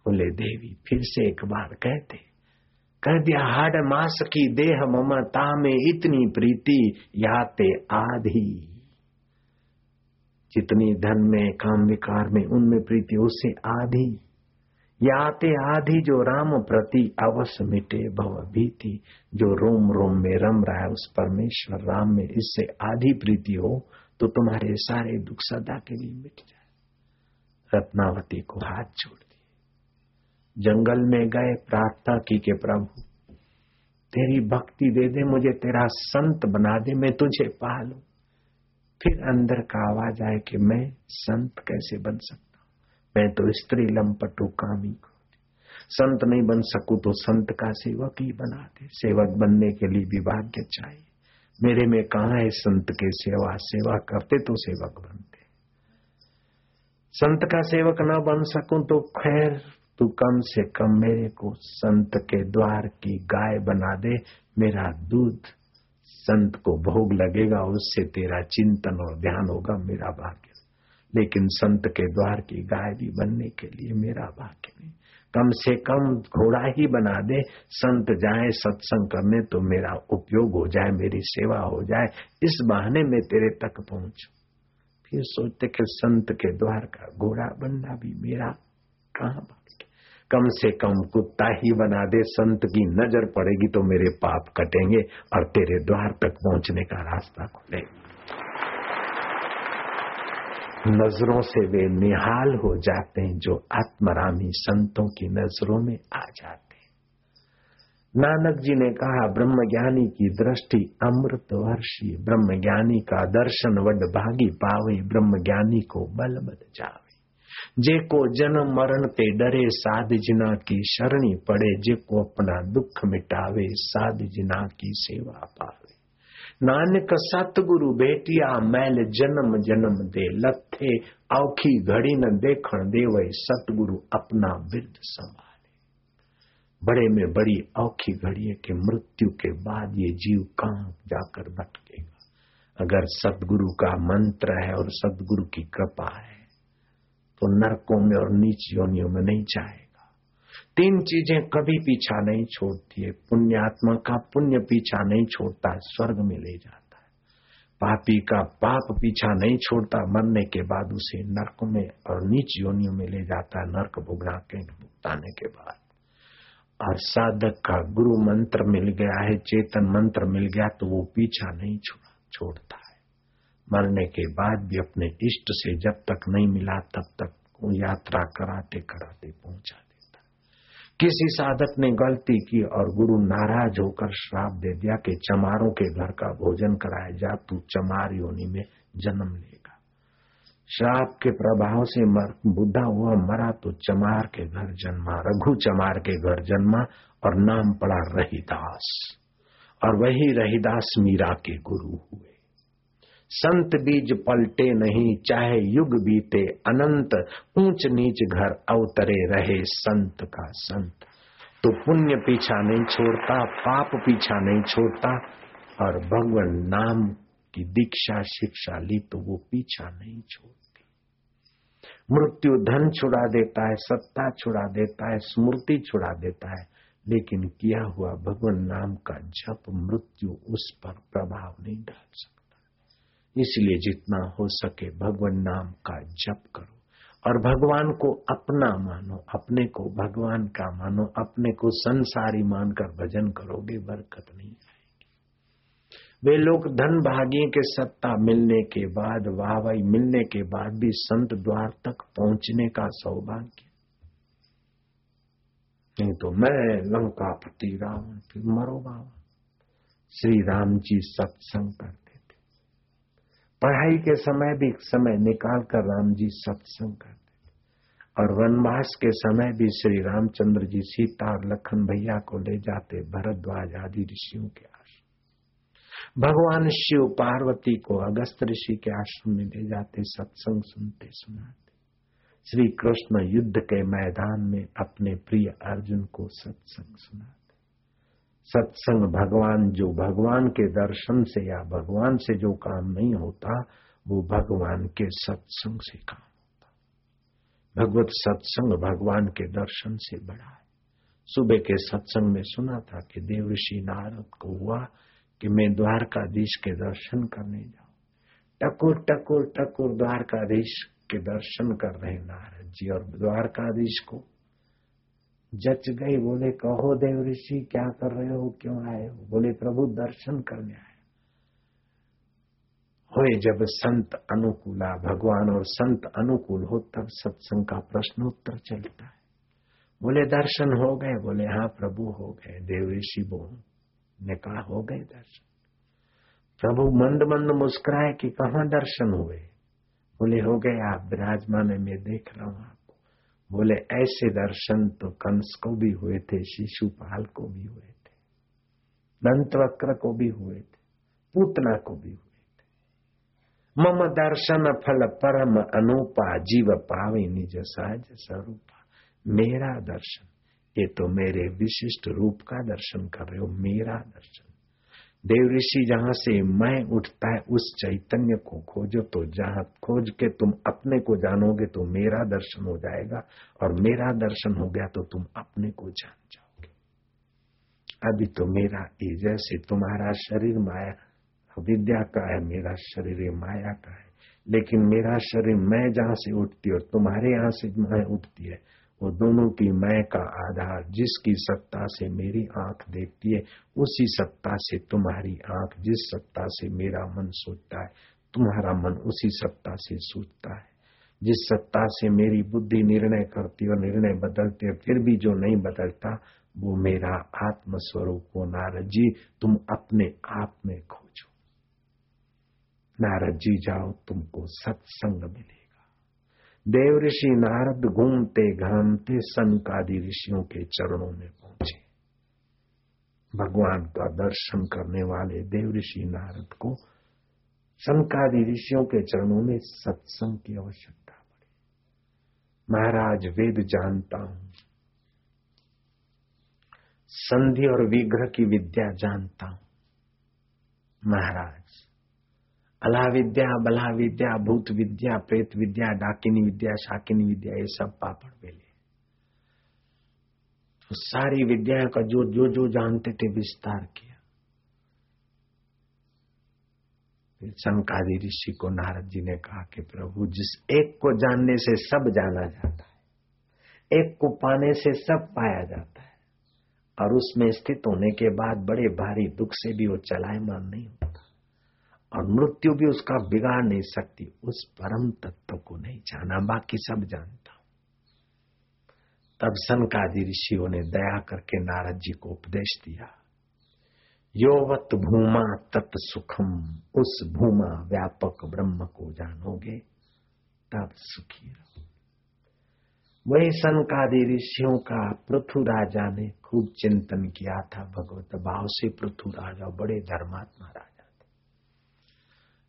बोले, देवी, फिर से एक बार कहते कह दिया हाड मास की देह ममता में इतनी प्रीति, याते आधी। जितनी धन में, काम विकार में, उनमें प्रीति, उससे आधी। याते आधी जो राम प्रति अवश्य मिटे भव भीति। जो रोम रोम में रम रहा है, उस परमेश्वर राम में इससे आधी प्रीति हो तो तुम्हारे सारे दुख सदा के लिए मिट जाए। रत्नावती को हाथ छोड़ जंगल में गए, प्रार्थना की के प्रभु, तेरी भक्ति दे दे, मुझे तेरा संत बना दे, मैं तुझे पालू। फिर अंदर का आवाज़ आए कि मैं संत कैसे बन सकता मैं तो स्त्री लंपटू कामी संत नहीं बन सकू तो संत का सेवक ही बना दे। सेवक बनने के लिए भी भाग्य चाहिए। मेरे में कहा है संत के सेवा? सेवा करते तो सेवक बनते। संत का सेवक न बन सकूँ तो खैर तू कम से कम मेरे को संत के द्वार की गाय बना दे। मेरा दूध संत को भोग लगेगा, उससे तेरा चिंतन और ध्यान होगा, मेरा भाग्य। लेकिन संत के द्वार की गाय भी बनने के लिए मेरा भाग्य नहीं। कम से कम घोड़ा ही बना दे। संत जाए सत्संग करने तो मेरा उपयोग हो जाए, मेरी सेवा हो जाए। इस बहाने में तेरे तक पहुंचू। फिर सोचते कि संत के द्वार का घोड़ा बनना भी मेरा कहाँ कम से कम कुत्ता ही बना दे, संत की नज़र पड़ेगी तो मेरे पाप कटेंगे और तेरे द्वार तक पहुँचने का रास्ता खुले नज़रों से वे निहाल हो जाते हैं जो आत्मरामी संतों की नज़रों में आ जाते हैं। नानक जी ने कहा, ब्रह्मज्ञानी की दृष्टि अमृत वर्षी, ब्रह्मज्ञानी का दर्शन वड भागी पावे, ब्रह्मज्ञानी को बल बद जावे जे को जन्म मरण ते डरे साध जिना की शरणी पड़े जे को अपना दुख मिटावे, साध जिना की सेवा पावे। नानक सतगुरु बेटिया, मैल जन्म जन्म दे लथे, औखी घड़ी न देखण देवे, सतगुरु अपना बिरद संभाले। बड़े में बड़ी औखी घड़ी के मृत्यु के बाद ये जीव कहाँ जाकर भटकेगा? अगर सतगुरु का मंत्र है और सतगुरु की कृपा है तो नरकों में और नीच योनियों में नहीं जाएगा तीन चीज़ें कभी पीछा नहीं छोड़ती है। पुण्यात्मा का पुण्य पीछा नहीं छोड़ता स्वर्ग में ले जाता है। पापी का पाप पीछा नहीं छोड़ता, मरने के बाद उसे नरक में और नीच योनियों में ले जाता है, नर्क भुगना के भुगताने के बाद। और साधक का गुरु मंत्र मिल गया है, चेतन मंत्र मिल गया तो वो पीछा नहीं छोड़ा, छोड़ता मरने के बाद भी अपने इष्ट से जब तक नहीं मिला, तब तक वो यात्रा कराते कराते पहुँचा देता। किसी साधक ने गलती की और गुरु नाराज़ होकर श्राप दे दिया कि चमारों के घर का भोजन कराया जा, तू चमार योनि में जन्म लेगा। श्राप के प्रभाव से मर, बुढ़ा हुआ मरा तो चमार के घर जन्मा, रघु चमार के घर जन्मा और नाम पड़ा रहीदास। और वही रहीदास मीरा के गुरु हुए। संत बीज पलटे नहीं, चाहे युग बीते, अनंत ऊंच नीच घर अवतरे रहे संत का संत। तो पुण्य पीछा नहीं छोड़ता, पाप पीछा नहीं छोड़ता, और भगवान नाम की दीक्षा, शिक्षा ली तो वो पीछा नहीं छोड़ती। मृत्यु धन छुड़ा देता है, सत्ता छुड़ा देता है, स्मृति छुड़ा देता है, लेकिन किया हुआ भगवान नाम का जप, मृत्यु उस पर प्रभाव नहीं डाल सकता। इसलिए जितना हो सके भगवान नाम का जप करो। और भगवान को अपना मानो, अपने को भगवान का मानो, अपने को संसारी मानकर भजन करोगे, बरकत नहीं आएगी। वे लोग धन भागियों के सत्ता मिलने के बाद, वाहवाही मिलने के बाद भी संत द्वार तक पहुँचने का सौभाग्य। नहीं तो मैं लंका पति रावण, फिर मरो बाबा। श्री राम जी सत्संग कर पढ़ाई के समय भी समय निकाल कर राम जी सत्संग करते और वनवास के समय भी श्री रामचंद्र जी सीता और लखन भैया को ले जाते भरद्वाज आदि ऋषियों के आश्रम। भगवान शिव पार्वती को अगस्त ऋषि के आश्रम में ले जाते, सत्संग सुनते, सुनाते। श्री कृष्ण युद्ध के मैदान में अपने प्रिय अर्जुन को सत्संग सुनाते। सत्संग भगवान जो भगवान के दर्शन से या भगवान से जो काम नहीं होता, वो भगवान के सत्संग से काम होता। भगवत सत्संग भगवान के दर्शन से बड़ा है। सुबह के सत्संग में सुना था कि देव ऋषि नारद को हुआ कि मैं द्वारकाधीश के दर्शन करने जाऊँ। टकुर टकुर टकुर द्वारकाधीश के दर्शन कर रहे नारद जी और द्वारकाधीश को। जच गई, बोले, कहो देव ऋषि, क्या कर रहे हो? क्यों आए हो? बोले, प्रभु, दर्शन करने आए हो। जब संत अनुकूला भगवान और संत अनुकूल हो, तब सत्संग का प्रश्न उत्तर चलता है। बोले, दर्शन हो गए। बोले हाँ प्रभु, हो गए। देव ऋषि बोल, ने कहा, हो गए दर्शन। प्रभु मंद मंद मुस्कुराए कि कहा दर्शन हुए? बोले, हो गए आप, विराजमान मैं देख रहा हूँ बोले, ऐसे दर्शन तो कंस को भी हुए थे, शिशुपाल को भी हुए थे, दंतवक्र को भी हुए थे, पूतना को भी हुए थे। मम दर्शन फल परम अनुपा, जीव पावे निज सहज स्वरूपा मेरा दर्शन, ये तो मेरे विशिष्ट रूप का दर्शन कर रहे हो, मेरा दर्शन। देव ऋषि जहाँ से मैं उठता है उस चैतन्य को खोजो तो जहाँ खोज के तुम अपने को जानोगे तो मेरा दर्शन हो जाएगा। और मेरा दर्शन हो गया तो तुम अपने को जान जाओगे। अभी तो मेरा ये जैसे तुम्हारा शरीर माया विद्या का है, मेरा शरीर माया का है। लेकिन मेरा शरीर मैं जहाँ से उठती और तुम्हारे यहाँ से मैं उठती है वो दोनों की मैं का आधार जिसकी सत्ता से मेरी आँख देखती है, उसी सत्ता से तुम्हारी आँख जिस सत्ता से मेरा मन सोचता है, तुम्हारा मन उसी सत्ता से सोचता है। जिस सत्ता से मेरी बुद्धि निर्णय करती और निर्णय बदलते फिर भी जो नहीं बदलता, वो मेरा आत्म स्वरूप हो। नारद जी, तुम अपने आप में खोजो। नारद जी, जाओ तुमको सत्संग मिलेगा देव ऋषि नारद घूमते घामते संकादि ऋषियों के चरणों में पहुँचे। भगवान का दर्शन करने वाले देव ऋषि नारद को संकादि ऋषियों के चरणों में सत्संग की आवश्यकता पड़ी। महाराज वेद जानता हूँ। संधि और विग्रह की विद्या जानता हूँ। महाराज अला विद्या बला विद्या भूत विद्या प्रेत विद्या डाकिनी विद्या, शाकिनी विद्या, ये सब पापड़ बेले तो सारी विद्या का जो जो जो जानते थे विस्तार किया। शंकादि ऋषि को नारद जी ने कहा कि प्रभु, जिस एक को जानने से सब जाना जाता है, एक को पाने से सब पाया जाता है, और उसमें स्थित होने के बाद बड़े भारी दुख से भी वो चलायमान नहीं होता। और मृत्यु भी उसका बिगाड़ नहीं सकती, उस परम तत्व को नहीं जाना, बाकी सब जानता हूँ। तब सनकादि ऋषियों ने दया करके नारद जी को उपदेश दिया, योवत भूमा तत् सुखम, उस भूमा व्यापक ब्रह्म को जानोगे, तब सुखी रहो वही सनकादि ऋषियों का पृथु राजा ने खूब चिंतन किया था, भगवत भाव से पृथु राजा बड़े धर्मात्मा राजा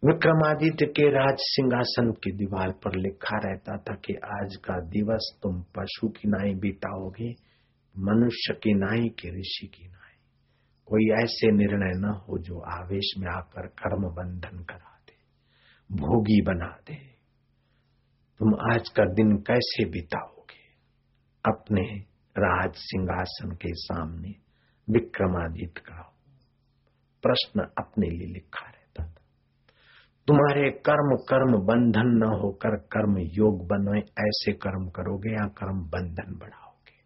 विक्रमादित्य के राज सिंहासन की दीवार पर लिखा रहता था कि आज का दिवस तुम पशु की नाई बिताओगे, मनुष्य की नाई के ऋषि की नाई। कोई ऐसे निर्णय न हो जो आवेश में आकर कर्म बंधन करा दे, भोगी बना दे। तुम आज का दिन कैसे बिताओगे? अपने राज सिंहासन के सामने विक्रमादित्य का प्रश्न अपने लिए लिखा तुम्हारे कर्म कर्म बंधन न होकर कर्म योग बने ऐसे कर्म करोगे या कर्म बंधन बढ़ाओगे।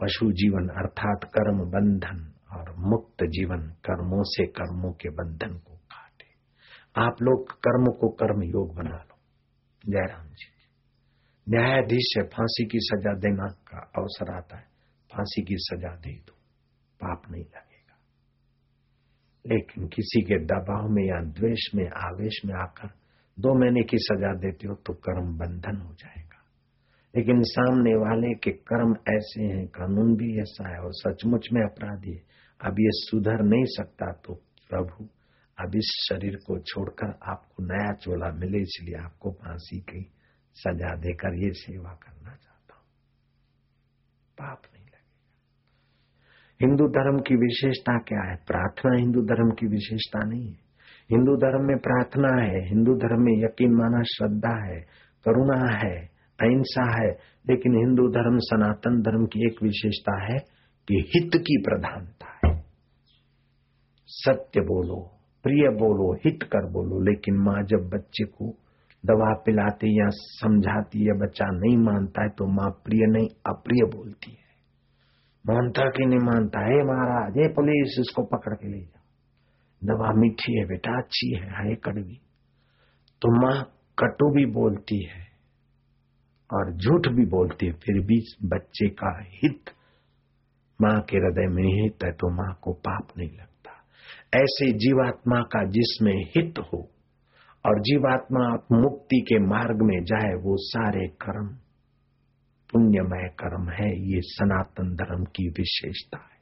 पशु जीवन अर्थात कर्म बंधन और मुक्त जीवन कर्मों से कर्मों के बंधन को काटे। आप लोग कर्म को कर्म योग बना लो। जयराम जी। न्यायाधीश से फांसी की सजा देना का अवसर आता है। फांसी की सजा दे दो। पाप नहीं लगे। लेकिन किसी के दबाव में या द्वेष में, आवेश में आकर दो महीने की सजा देते हो तो कर्म बंधन हो जाएगा। लेकिन सामने वाले के कर्म ऐसे हैं, कानून भी ऐसा है और सचमुच में अपराधी है। अब ये सुधर नहीं सकता तो प्रभु, अब इस शरीर को छोड़कर आपको नया चोला मिले, इसलिए आपको फांसी की सजा देकर ये सेवा करना चाहता हूँ। पाप हिंदू धर्म की विशेषता क्या है? प्रार्थना हिंदू धर्म की विशेषता नहीं है। हिंदू धर्म में प्रार्थना है, हिंदू धर्म में यकीन माना श्रद्धा है, करुणा है, अहिंसा है, लेकिन हिंदू धर्म, सनातन धर्म की एक विशेषता है कि हित की प्रधानता है। सत्य बोलो, प्रिय बोलो, हित कर बोलो, लेकिन माँ जब बच्चे को दवा पिलाती या समझाती है बच्चा नहीं मानता है तो माँ प्रिय नहीं, अप्रिय बोलती है। मानता कि नहीं मानता। है महाराज ये पुलिस, इसको पकड़ के ले जाओ। दवा मीठी है बेटा अच्छी है, हाय कड़वी। तो माँ कटु भी बोलती है और झूठ भी बोलती है, फिर भी बच्चे का हित माँ के हृदय में हित है तो माँ को पाप नहीं लगता। ऐसे जीवात्मा का जिसमें हित हो और जीवात्मा मुक्ति के मार्ग में जाए, वो सारे कर्म पुण्यमय कर्म है, ये सनातन धर्म की विशेषता है।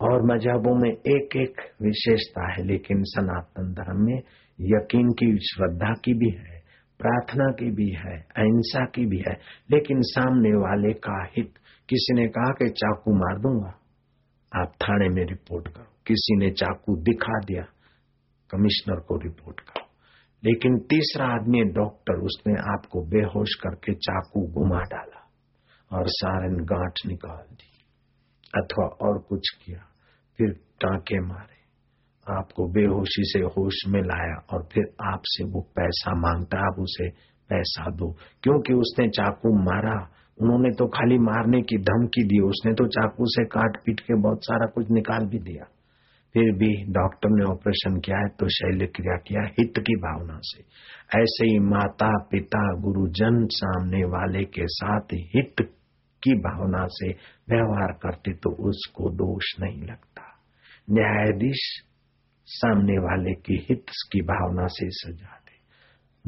और मजहबों में एक एक विशेषता है, लेकिन सनातन धर्म में यकीन की श्रद्धा की भी है, प्रार्थना की भी है, अहिंसा की भी है, लेकिन सामने वाले का हित किसी ने कहा कि चाकू मार दूँगा? आप थाने में रिपोर्ट करो। किसी ने चाकू दिखा दिया, कमिश्नर को रिपोर्ट करो। लेकिन तीसरा आदमी डॉक्टर, उसने आपको बेहोश करके चाकू घुमा डाला और सारन गांठ निकाल दी, अथवा और कुछ किया, फिर टांके मारे। आपको बेहोशी से होश में लाया और फिर आपसे वो पैसा माँगता, आप उसे पैसा दो, क्योंकि उसने चाकू मारा। उन्होंने तो खाली मारने की धमकी दी, उसने तो चाकू से काट पीट के बहुत सारा कुछ निकाल भी दिया। फिर भी डॉक्टर ने ऑपरेशन किया है तो शैल्य क्रिया किया हित की भावना से। ऐसे ही माता पिता गुरुजन सामने वाले के साथ हित की भावना से व्यवहार करते तो उसको दोष नहीं लगता। न्यायाधीश सामने वाले की हित की भावना से सजा दे।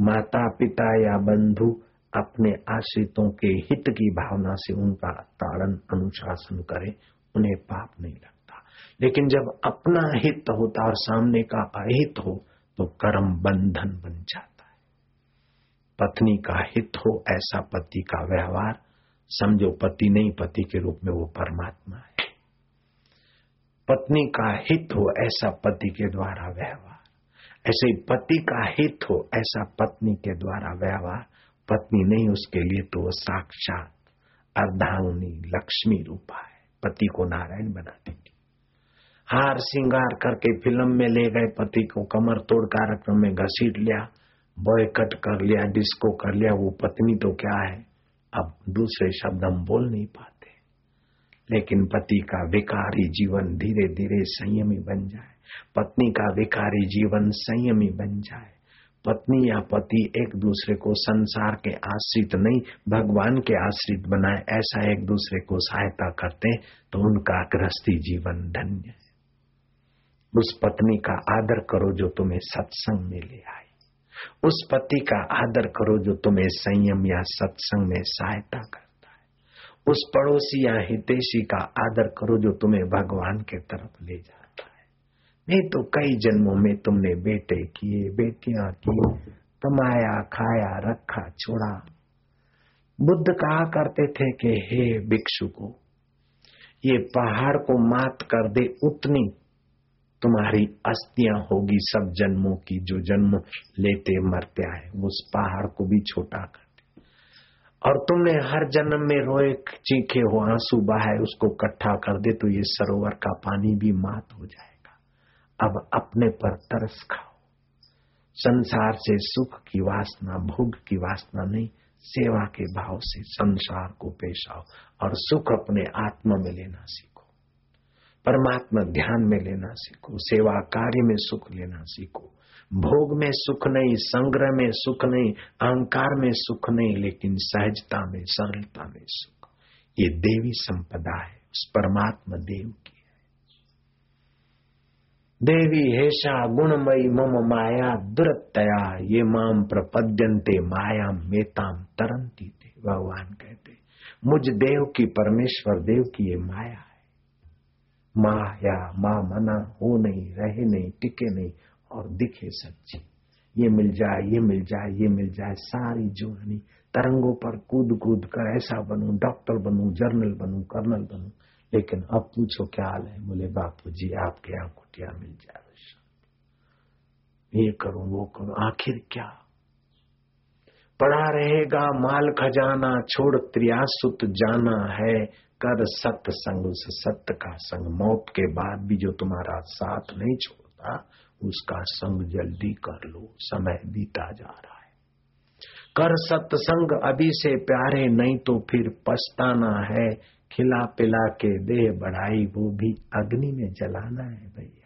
माता पिता या बंधु अपने आश्रितों के हित की भावना से उनका ताड़न, अनुशासन करे, उन्हें पाप नहीं लगता। लेकिन जब अपना हित होता और सामने का अहित हो तो कर्म बंधन बन जाता है। पत्नी का हित हो, ऐसा पति का व्यवहार, समझो पति नहीं, पति के रूप में वो परमात्मा है। पत्नी का हित हो, ऐसा पति के द्वारा व्यवहार। ऐसे पति का हित हो, ऐसा पत्नी के द्वारा व्यवहार। पत्नी नहीं, उसके लिए तो वो साक्षात अर्धांगनी लक्ष्मी रूपा है। पति को नारायण बना देगी। हार श्रृंगार करके फ़िल्म में ले गए पति को कमर तोड़ कार्यक्रम में घसीट लिया बॉय कट कर लिया डिस्को कर लिया, वो पत्नी तो क्या है? अब दूसरे शब्द हम बोल नहीं पाते। लेकिन पति का विकारी जीवन धीरे धीरे संयमी बन जाए। पत्नी का विकारी जीवन संयमी बन जाए। पत्नी या पति एक दूसरे को संसार के आश्रित नहीं, भगवान के आश्रित बनाए, ऐसा एक दूसरे को सहायता करते तो उनका गृहस्थी जीवन धन्य है। उस पत्नी का आदर करो जो तुम्हें सत्संग में ले आई उस पति का आदर करो जो तुम्हें संयम या सत्संग में सहायता करता है। उस पड़ोसी या हितेशी का आदर करो जो तुम्हें भगवान के तरफ़ ले जाता है। नहीं तो कई जन्मों में तुमने बेटे किए, बेटियाँ की, कमाया, खाया, रखा, छोड़ा। बुद्ध कहा करते थे कि हे भिक्षु को ये पहाड़ को मात कर दे उतनी तुम्हारी अस्थियाँ होगी सब जन्मों की, जो जन्म लेते मरते आए उस पहाड़ को भी छोटा कर और तुमने हर जन्म में रोए, चीखे हो, आँसू बहाए, उसको इकट्ठा कर दे तो ये सरोवर का पानी भी मात हो जाएगा। अब अपने पर तरस खाओ। संसार से सुख की वासना, भोग की वासना नहीं, सेवा के भाव से संसार को पेश आओ और सुख अपने आत्मा में लेना सीखो। परमात्मा ध्यान में लेना सीखो, सेवा कार्य में सुख लेना सीखो। भोग में सुख नहीं, संग्रह में सुख नहीं, अहंकार में सुख नहीं, लेकिन सहजता में, सरलता में सुख। ये देवी संपदा है, उस परमात्मा देव की है। देवी हेशा गुणमयी मम माया दुरतया ये माम प्रपद्यंते माया मेताम तरंती थे भगवान कहते मुझ देव की, परमेश्वर देव की ये माया माया, माँ मना, हो नहीं, रहे नहीं, टिके नहीं और दिखे सच्ची। ये मिल जाए, ये मिल जाए, ये मिल जाए, सारी जुआनी तरंगों पर कूद कूद कर ऐसा बनू, डॉक्टर बनू, जर्नल बनू, कर्नल बनू। लेकिन अब पूछो क्या हाल है? बोले, बापू जी, आपके यहाँ कुटिया मिल जाए। ये करूँ, वो करूँ। आखिर क्या? पड़ा रहेगा, माल खजाना छोड़ त्रियासुत जाना है। कर सत्संग उस सत्य का संग। मौत के बाद भी जो तुम्हारा साथ नहीं छोड़ता, उसका संग जल्दी कर लो। समय बीता जा रहा है। कर सत्संग अभी से प्यारे, नहीं तो फिर पछताना है। खिला पिला के देह बढ़ाई, वो भी अग्नि में जलाना है भैया।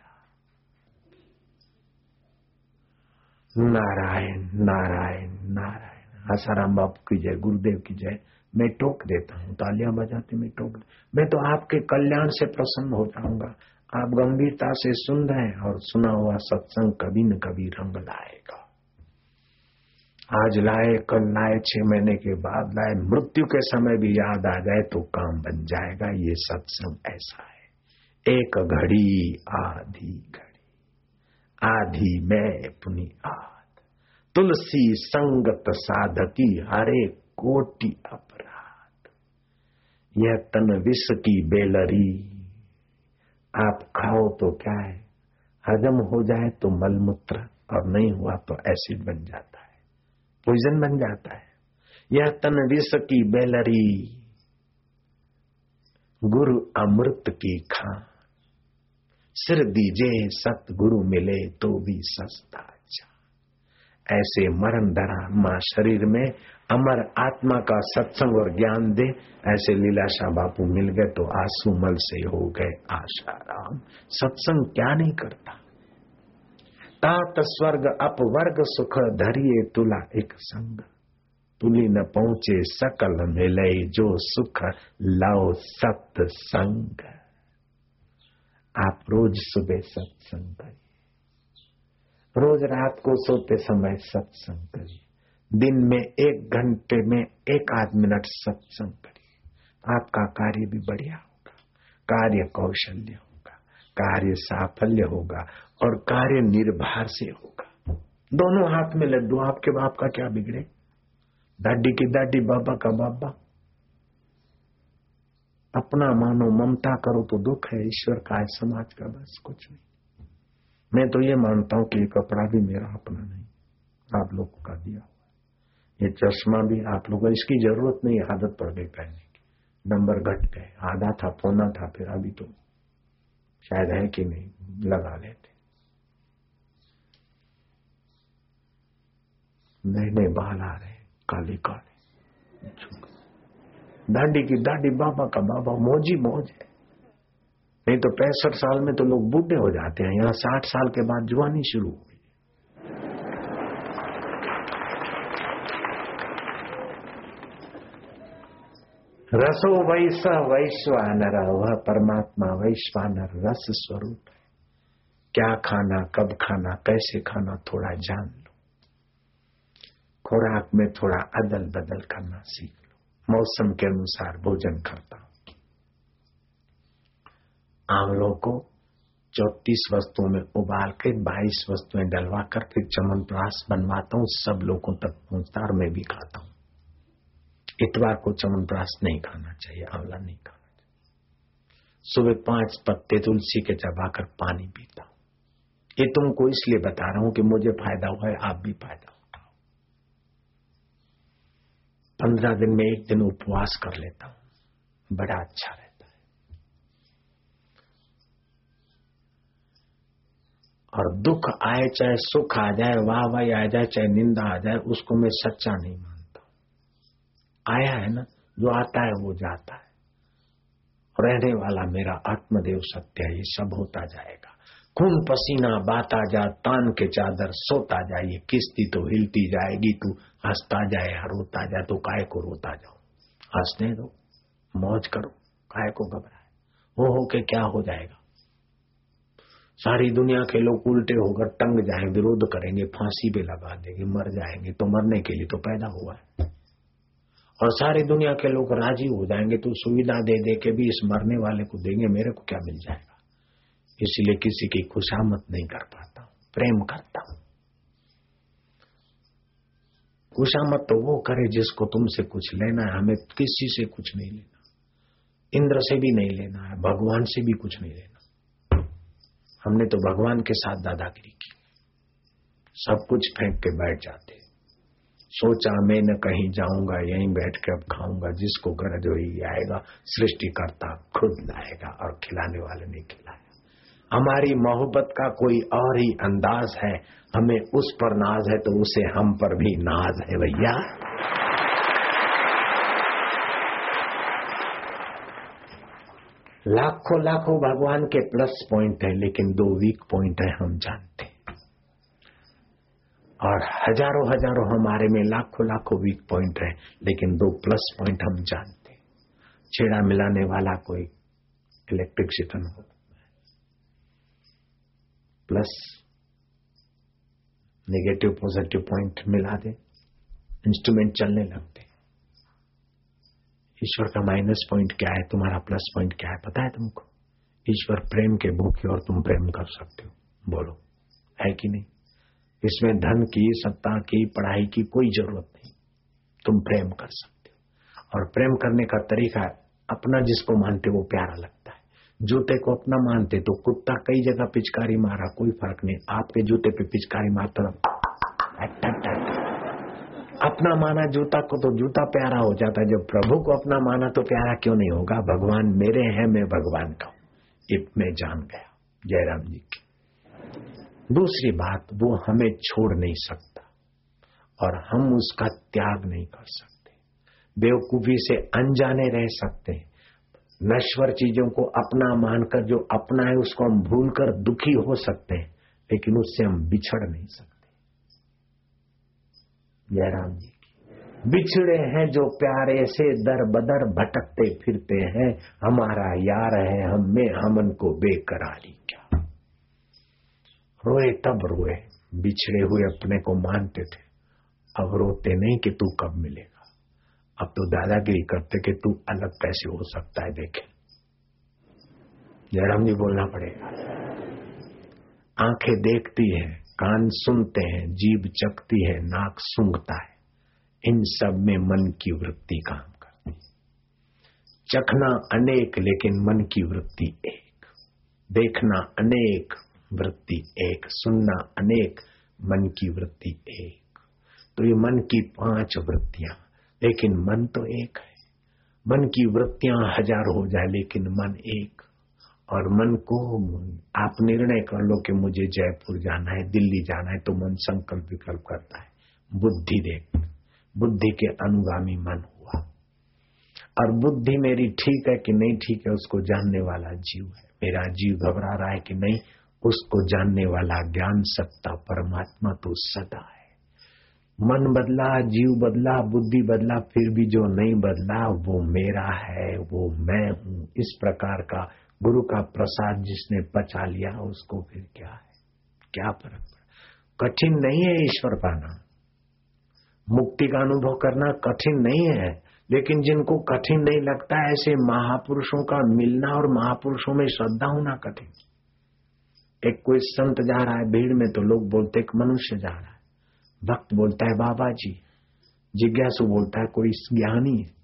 नारायण नारायण नारायण। आसाराम बापू की जय, गुरुदेव की जय, मैं टोक देता हूँ। तालियाँ बजाते, मैं टोक मैं तो आपके कल्याण से प्रसन्न हो जाऊँगा आप गंभीरता से सुन रहे हैं और सुना हुआ सत्संग कभी न कभी रंग लाएगा। आज लाए, कल लाए, छह महीने के बाद लाए, मृत्यु के समय भी याद आ जाए तो काम बन जाएगा। ये सत्संग ऐसा है। एक घड़ी, आधी घड़ी। आधी मैं पुनी आध तुलसी संगत साधकी हरे कोटि अपराध। यह तन विष की बेलरी। आप खाओ तो क्या है? हजम हो जाए तो मलमूत्र, और नहीं हुआ तो एसिड बन जाता है। पॉइजन बन जाता है। यह तन विष की बेलरी। गुरु अमृत की खान। सिर दीजे सतगुरु मिले तो भी सस्ता अच्छा ऐसे मरण धरा माँ शरीर में, अमर आत्मा का सत्संग और ज्ञान दे। ऐसे लीलाशाह बापू मिल गए तो आँसू मल से हो गए आशा राम सत्संग क्या नहीं करता? तात स्वर्ग अपवर्ग सुख धरिए तुला एक संग। तुली न पहुँचे सकल मिले जो सुख लाओ सत्संग। आप रोज सुबह सत्संग करिए। रोज रात को सोते समय सत्संग करिए। दिन में एक घंटे में एक आध मिनट सत्संग करिए। आपका कार्य भी बढ़िया होगा, कार्य कौशल्य होगा, कार्य साफल्य होगा और कार्य निर्भर से होगा। दोनों हाथ में लड्डू, आपके बाप का क्या बिगड़े? दादी की दादी, बाबा का बाबा। अपना मानो ममता करो तो दुख है, ईश्वर का है समाज का बस कुछ नहीं। मैं तो ये मानता हूँ कि ये कपड़ा भी मेरा अपना नहीं, आप लोगों का दिया हुआ ये चश्मा भी आप लोगों इसकी ज़रूरत नहीं आदत पड़ गई पहनने की। नंबर घट गए, आधा था, पौना था, फिर अभी तो शायद है कि नहीं, लगा लेते। नए नए बाल आ रहे काले काले दाढ़ी की दाढ़ी, बाबा का बाबा, मौजी मौज है। नहीं तो पैंसठ साल में तो लोग बूढ़े हो जाते हैं। यहाँ साठ साल के बाद जुआनी शुरू हो रसो वैस वैश्वानर, वह परमात्मा वैश्वानर रस स्वरूप है। क्या खाना, कब खाना, कैसे खाना, थोड़ा जान लो। खुराक में थोड़ा अदल बदल करना सीख लो। मौसम के अनुसार भोजन करता हूँ। आंवलों को चौतीस वस्तुओं में उबाल के बाईस वस्तुएँ डलवा कर फिर चमन चमनप्राश बनवाता हूँ, सब लोगों तक पहुँचता और मैं भी खाता हूँ। इतवार को चमनप्राश नहीं खाना चाहिए, आंवला नहीं खाना चाहिए। सुबह पाँच पत्ते तुलसी के चबाकर पानी पीता हूँ। ये तुमको इसलिए बता रहा हूँ कि मुझे फ़ायदा हुआ है, आप भी फ़ायदा उठाओ। पंद्रह दिन में एक दिन उपवास कर लेता हूँ। बड़ा अच्छा रहता और दुख आए, चाहे सुख आ जाए, वाह वाह आ जाए, चाहे निंदा आ जाए, उसको मैं सच्चा नहीं मानता। आया है ना, जो आता है, वो जाता है। रहने वाला मेरा आत्मदेव सत्य है, ये सब होता जाएगा। खून पसीना बाता जा, तान के चादर सोता जाइए किस्ती तो हिलती जाएगी, तू हंसता जाए रोता जाए तो काय को रोता जाओ। हंसने दो, मौज करो, काय को घबराए। वो हो के क्या हो जाएगा? सारी दुनिया के लोग उल्टे होकर टंग जाए, विरोध करेंगे, फांसी पे लगा देंगे, मर जाएँगे तो मरने के लिए तो पैदा हुआ है। और सारी दुनिया के लोग राज़ी हो जाएँगे तो सुविधा दे दे के भी इस मरने वाले को देंगे, मेरे को क्या मिल जाएगा? इसलिए किसी की खुशामत नहीं कर पाता, प्रेम करता हूँ। खुशामत तो वो करे जिसको तुमसे कुछ लेना है, हमें किसी से कुछ नहीं लेना। इंद्र से भी नहीं लेना है, भगवान से भी कुछ नहीं लेना। हमने तो भगवान के साथ दादागिरी की। सब कुछ फेंक के बैठ जाते। सोचा मैं न कहीं जाऊँगा, यहीं बैठ के अब खाऊँगा, जिसको गरज हुई आएगा, सृष्टिकर्ता खुद लाएगा और खिलाने वाले ने खिलाया। हमारी मोहब्बत का कोई और ही अंदाज है, हमें उस पर नाज है तो उसे हम पर भी नाज है भैया। लाखों लाखों भगवान के प्लस पॉइंट है, लेकिन दो वीक पॉइंट है, हम जानते और हज़ारों हज़ारों हमारे में लाखों लाखों वीक पॉइंट है, लेकिन दो प्लस पॉइंट हम जानते छेड़ा मिलाने वाला कोई इलेक्ट्रिक सिटन हो। प्लस नेगेटिव पॉजिटिव पॉइंट मिला दे इंस्ट्रूमेंट चलने लगते ईश्वर का माइनस पॉइंट क्या है? तुम्हारा प्लस पॉइंट क्या है? पता है तुमको? ईश्वर प्रेम के भूखे और तुम प्रेम कर सकते हो। बोलो, है कि नहीं? इसमें धन की, सत्ता की, पढ़ाई की कोई ज़रूरत नहीं। तुम प्रेम कर सकते हो। और प्रेम करने का तरीका अपना जिसको मानते वो प्यारा लगता है। जूते को अपना मानते तो कुत्ता कई जगह पिचकारी मारा, कोई फ़र्क नहीं। आपके जूते पे पिचकारी मारता अपना माना जूता को तो जूता प्यारा हो जाता है। जब प्रभु को अपना माना तो प्यारा क्यों नहीं होगा? भगवान मेरे हैं, मैं भगवान का हूँ। मैं जान गया। जयराम जी की। दूसरी बात, वो हमें छोड़ नहीं सकता और हम उसका त्याग नहीं कर सकते। बेवकूफ़ी से अनजाने रह सकते हैं। नश्वर चीज़ों को अपना मानकर जो अपना है, उसको हम भूल कर दुखी हो सकते हैं, लेकिन उससे हम बिछड़ नहीं सकते। जयराम जी बिछड़े हैं जो प्यारे से दर बदर भटकते फिरते हैं। हमारा यार है हम में हमन को बेकरारी क्या। रोए तब रोए, बिछड़े हुए अपने को मानते थे। अब रोते नहीं कि तू कब मिलेगा। अब तो दादागिरी करते कि तू अलग कैसे हो सकता है देखे। जयराम जी बोलना पड़ेगा। आँखें देखती है कान सुनते हैं, जीभ चकती है, नाक सूंघता है। इन सब में मन की वृत्ति काम करती चखना अनेक, लेकिन मन की वृत्ति एक। देखना अनेक, वृत्ति एक। सुनना अनेक, मन की वृत्ति एक। तो ये मन की पाँच वृत्तियाँ। लेकिन मन तो एक है। मन की वृत्तियाँ हज़ार हो जाए, लेकिन मन एक। और मन को आप निर्णय कर लो कि मुझे जयपुर जाना है, दिल्ली जाना है तो मन संकल्प विकल्प करता है। बुद्धि देख, बुद्धि के अनुगामी मन हुआ। और बुद्धि मेरी ठीक है कि नहीं ठीक है, उसको जानने वाला जीव है। मेरा जीव घबरा रहा है कि नहीं, उसको जानने वाला ज्ञान सत्ता परमात्मा तो सदा है। मन बदला, जीव बदला, बुद्धि बदला, फिर भी जो नहीं बदला, वो मेरा है, वो मैं हूँ। इस प्रकार का गुरु का प्रसाद जिसने बचा लिया, उसको फिर क्या है? क्या फ़र्क पड़ा? कठिन नहीं है ईश्वर पाना। मुक्ति का अनुभव करना कठिन नहीं है, लेकिन जिनको कठिन नहीं लगता, ऐसे महापुरुषों का मिलना और महापुरुषों में श्रद्धा होना कठिन। एक कोई संत जा रहा है भीड़ में तो लोग बोलते, एक मनुष्य जा रहा है। भक्त बोलता है, बाबा जी। जिज्ञासु बोलता है, कोई ज्ञानी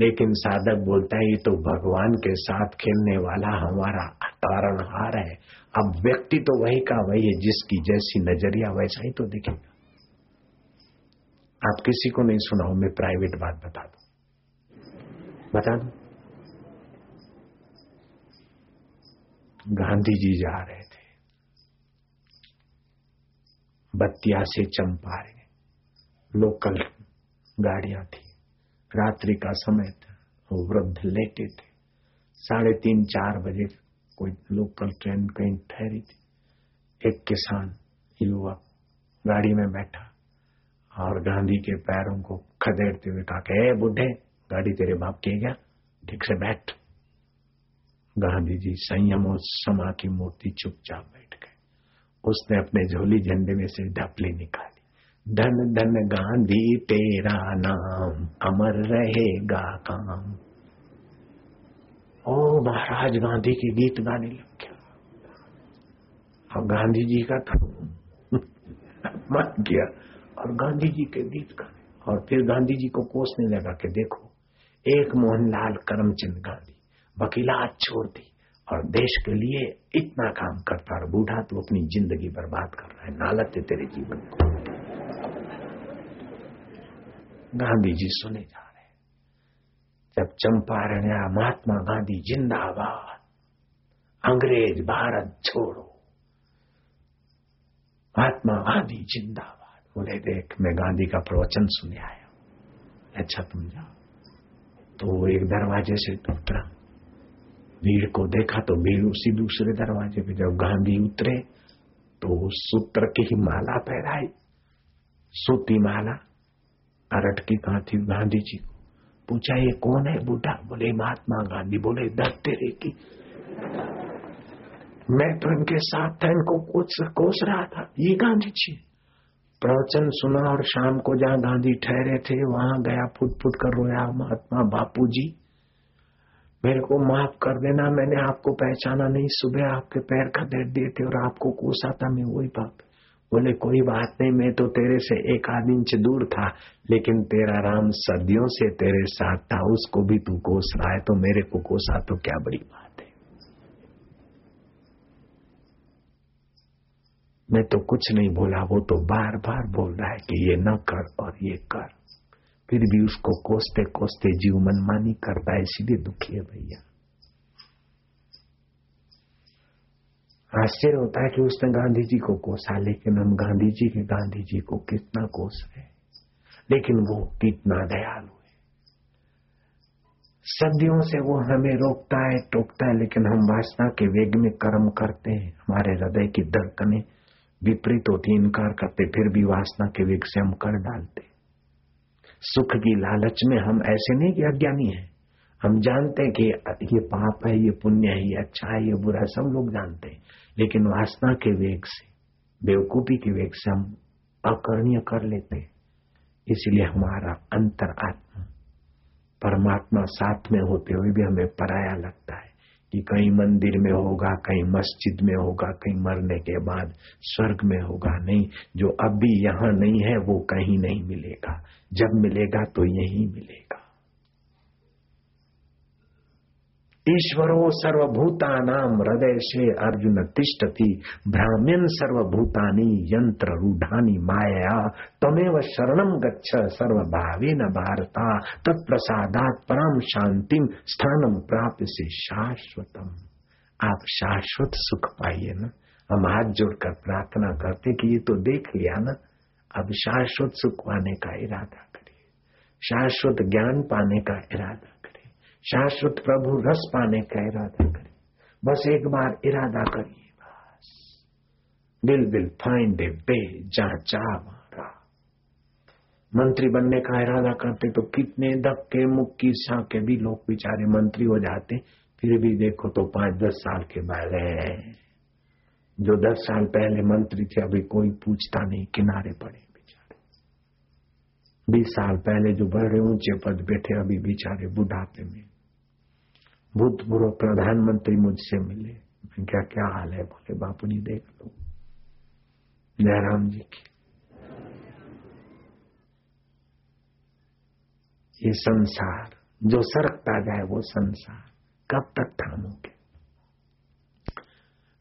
लेकिन साधक बोलता है, ये तो भगवान के साथ खेलने वाला हमारा कारण हार है। अब व्यक्ति तो वही का वही है, जिसकी जैसी नज़रिया वैसा ही तो दिखेगा। आप किसी को नहीं सुनाओ मैं प्राइवेट बात बता दू। बता दू? गांधी जी जा रहे थे। बत्तिया से चंपारे लोकल गाड़ियाँ थी। रात्रि का समय था। वो वृद्ध लेटे थे। साढ़े तीन, चार बजे कोई लोकल ट्रेन कहीं ठहरी थी। एक किसान युवक गाड़ी में बैठा और गांधी के पैरों को खदेड़ते हुए कहा कि बुढ़े, गाड़ी तेरे बाप की क्या? ठीक से बैठ। गांधी जी संयम और समा की मूर्ति चुपचाप बैठ गए। उसने अपने झोली झंडे में से ढपली निकाली। धन धन गांधी तेरा नाम, अमर रहेगा काम। ओ महाराज गांधी के गीत गाने लग गया। और गांधी जी का था मन किया और गांधी जी के गीत गाने। और फिर गांधी जी को कोसने लगा कि देखो, एक मोहनलाल करमचंद गांधी वकीलात छोड़ दी और देश के लिए इतना काम करता और बूढ़ा तो अपनी ज़िंदगी बर्बाद कर रहा है। नालत है तेरे जीवन को। गांधी जी सुने जा रहे जब चंपारण या महात्मा गांधी जिंदाबाद, अंग्रेज़ भारत छोड़ो। महात्मा गांधी जिंदाबाद। बोले, देख, मैं गांधी का प्रवचन सुने आया अच्छा तुम जाओ। तो वो एक दरवाजे से उतरा भीड़ को देखा तो भीड़ उसी दूसरे दरवाजे पे। जब गांधी उतरे तो सूत्र की माला पहराई सूती माला। अरट की कहा थी गांधी जी को पूछा, ये कौन है बूढ़ा? बोले, महात्मा गांधी. बोले दर तेरे की। मैं तो इनके साथ था, इनको कोस कोस रहा था। ये गांधी जी प्रवचन सुना और शाम को जहाँ गांधी ठहरे थे, वहाँ गया फुट फुट कर रोया, महात्मा बापू जी मेरे को माफ़ कर देना, मैंने आपको पहचाना नहीं, सुबह आपके पैर खदेड़ दिए थे और आपको कोसा था, मैं वही बात बोले, कोई बात नहीं, मैं तो तेरे से एक आध इंच दूर था, लेकिन तेरा राम सदियों से तेरे साथ था, उसको भी तू कोस रहा है तो मेरे को कोसा तो क्या बड़ी बात है? मैं तो कुछ नहीं बोला, वो तो बार बार बोल रहा है कि ये न कर और ये कर। फिर भी उसको कोसते कोसते जीव मनमानी करता है, इसीलिए दुखी है भैया। आश्चर्य होता है कि उसने गांधी जी को कोसा लेकिन हम गांधी जी के गांधी जी को कितना कोस रहे लेकिन वो कितना दयालु है। सदियों से वो हमें रोकता है, टोकता है, लेकिन हम वासना के वेग में कर्म करते हैं। हमारे हृदय की धड़कने विपरीत होती, इनकार करते, फिर भी वासना के वेग से हम कर डालते। सुख की लालच में हम ऐसे नहीं कि अज्ञानी है। हम जानते हैं कि ये पाप है, ये पुण्य है, ये अच्छा है, ये बुरा है, सब लोग जानते हैं। लेकिन वासना के वेग से, बेवकूफ़ी के वेग से हम अकरणीय कर लेते हैं। इसलिए हमारा अंतर आत्मा परमात्मा साथ में होते हुए भी हमें पराया लगता है कि कहीं मंदिर में होगा, कहीं मस्जिद में होगा, कहीं मरने के बाद स्वर्ग में होगा। नहीं, जो अभी यहाँ नहीं है, वो कहीं नहीं मिलेगा। जब मिलेगा तो यही मिलेगा। ईश्वरो सर्वभूतानाम हृदय से अर्जुन तिष्ठति ब्राह्मण सर्वभूतानी यंत्र रूढ़ानी माया तमेव शरणम गच्छ सर्वभावे न भारता, तत्प्रसादात परम शांतिम स्थानम प्राप्त से शाश्वतम। आप शाश्वत सुख पाइए ना। हम हाथ जोड़कर प्रार्थना करते कि ये तो देख लिया ना। अब शाश्वत सुख पाने का इरादा करिए। शाश्वत ज्ञान पाने का इरादा शाश्वत प्रभु रस पाने का इरादा करिए बस एक बार इरादा करिए, बस। विल विल फाइंड वे जहाँ चाह मारा। मंत्री बनने का इरादा करते तो कितने धक्के, मुक्की के भी लोग बेचारे मंत्री हो जाते, फिर भी देखो तो पाँच, दस साल के बाद है। जो दस साल पहले मंत्री थे, अभी कोई पूछता नहीं, किनारे पड़े बेचारे। बीस साल पहले जो बड़े ऊँचे पद बैठे अभी बेचारे बुढ़ापे में। भूतपूर्व प्रधानमंत्री मुझसे मिले। क्या क्या हाल है? बोले, बापू जी, देख लो। जयराम जी की। ये संसार, जो सरकता जाए वो संसार, कब तक थामोगे?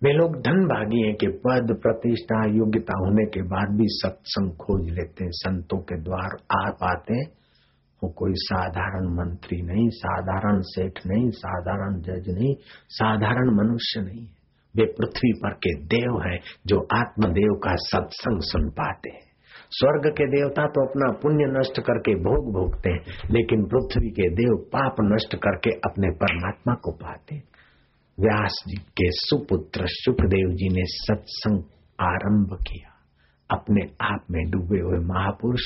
वे लोग धन भागी हैं कि पद, प्रतिष्ठा, योग्यता होने के बाद भी सत्संग खोज लेते हैं, संतों के द्वार आ पाते हैं। वो कोई साधारण मंत्री नहीं, साधारण सेठ नहीं, साधारण जज नहीं, साधारण मनुष्य नहीं वे पृथ्वी पर के देव हैं जो आत्मदेव का सत्संग सुन पाते हैं। स्वर्ग के देवता तो अपना पुण्य नष्ट करके भोग भोगते हैं, लेकिन पृथ्वी के देव पाप नष्ट करके अपने परमात्मा को पाते व्यास जी के सुपुत्र सुखदेव जी ने सत्संग आरंभ किया। अपने आप में डूबे हुए महापुरुष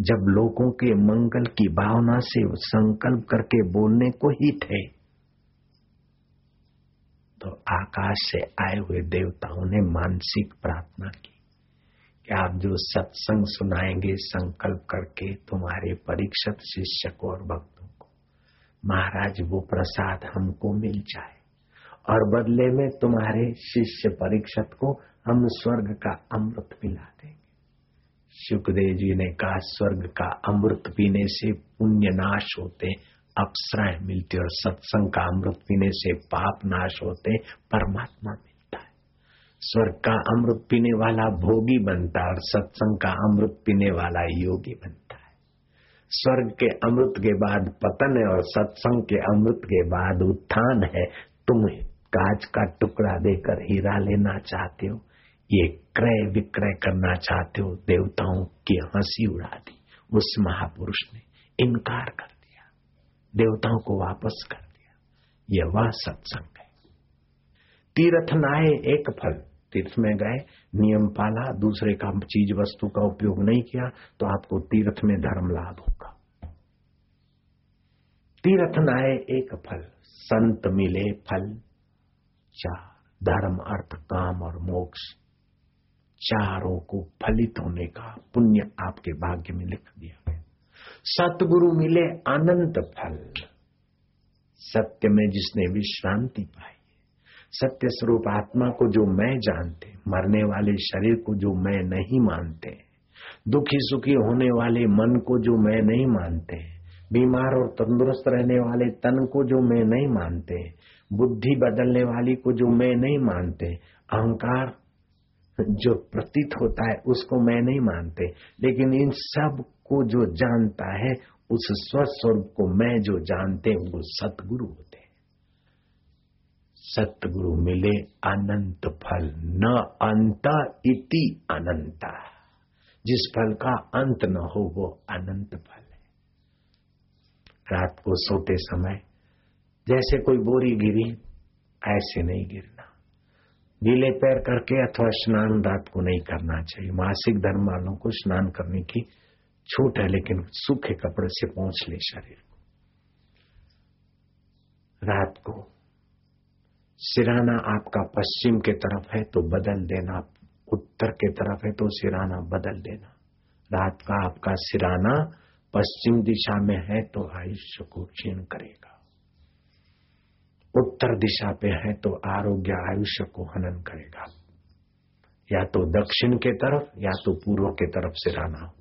जब लोगों के मंगल की भावना से संकल्प करके बोलने को ही थे तो आकाश से आए हुए देवताओं ने मानसिक प्रार्थना की कि आप जो सत्संग सुनाएँगे संकल्प करके तुम्हारे परीक्षित शिष्य को और भक्तों को, महाराज वो प्रसाद हमको मिल जाए और बदले में तुम्हारे शिष्य परीक्षित को हम स्वर्ग का अमृत पिला देंगे। सुखदेव जी ने कहा, स्वर्ग का अमृत पीने से पुण्य नाश होते, अप्सराएँ मिलती और सत्संग का अमृत पीने से पाप नाश होते, परमात्मा मिलता है। स्वर्ग का अमृत पीने वाला भोगी बनता है और सत्संग का अमृत पीने वाला योगी बनता है। स्वर्ग के अमृत के बाद पतन है और सत्संग के अमृत के बाद उत्थान है। तुम काज का टुकड़ा देकर हीरा लेना चाहते हो? ये क्रय विक्रय करना चाहते हो, देवताओं की हँसी उड़ा दी। उस महापुरुष ने इनकार कर दिया। देवताओं को वापस कर दिया। यह वह सत्संग है। तीर्थ नाए एक फल। तीर्थ में गए, नियम पाला, दूसरे का चीज़ वस्तु का उपयोग नहीं किया तो आपको तीर्थ में धर्म लाभ होगा। तीर्थ नाए एक फल। संत मिले फल। चार, धर्म, अर्थ, काम और मोक्ष। चारों को फलित होने का पुण्य आपके भाग्य में लिख दिया गया। सतगुरु मिले अनंत फल। सत्य में जिसने विश्रांति पाई सत्य स्वरूप आत्मा को जो मैं जानते, मरने वाले शरीर को जो मैं नहीं मानते, दुखी सुखी होने वाले मन को जो मैं नहीं मानते, बीमार और तंदुरुस्त रहने वाले तन को जो मैं नहीं मानते, बुद्धि बदलने वाली को जो मैं नहीं मानते, अहंकार जो प्रतीत होता है, उसको मैं नहीं मानते। लेकिन इन सबको जो जानता है, उस स्वस्वरूप को मैं जो जानते हैं, वो सतगुरु होते हैं। सतगुरु मिले अनंत फल, न अंत इति अनंता। जिस फल का अंत न हो, वो अनंत फल है। रात को सोते समय, जैसे कोई बोरी गिरी, ऐसे नहीं गिरना गीले पैर करके अथवा स्नान रात को नहीं करना चाहिए। मासिक धर्म वालों को स्नान करने की छूट है, लेकिन सूखे कपड़े से पहुँच ले शरीर को। रात को सिराना आपका पश्चिम के तरफ़ है तो बदल देना, उत्तर के तरफ़ है तो सिराना बदल देना। रात का आपका सिराना पश्चिम दिशा में है तो आयुष्य को क्षीण करेगा। उत्तर दिशा पे है तो आरोग्य आयुष्य को हनन करेगा। या तो दक्षिण के तरफ़, या तो पूर्व के तरफ़ सिराना हो।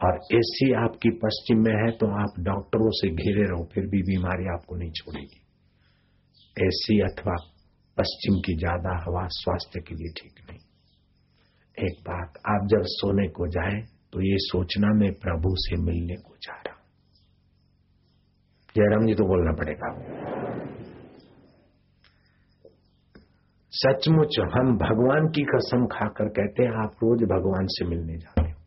और ऐसी आपकी पश्चिम में है तो आप डॉक्टरों से घिरे रहो, फिर भी बीमारी आपको नहीं छोड़ेगी। ऐसी अथवा पश्चिम की ज़्यादा हवा स्वास्थ्य के लिए ठीक नहीं। एक बात, आप जब सोने को जाए तो ये सोचना मैं प्रभु से मिलने को जा रहा हूँ। जयराम जी तो बोलना पड़ेगा सचमुच हम भगवान की कसम खाकर कहते हैं, आप रोज भगवान से मिलने जाते हो।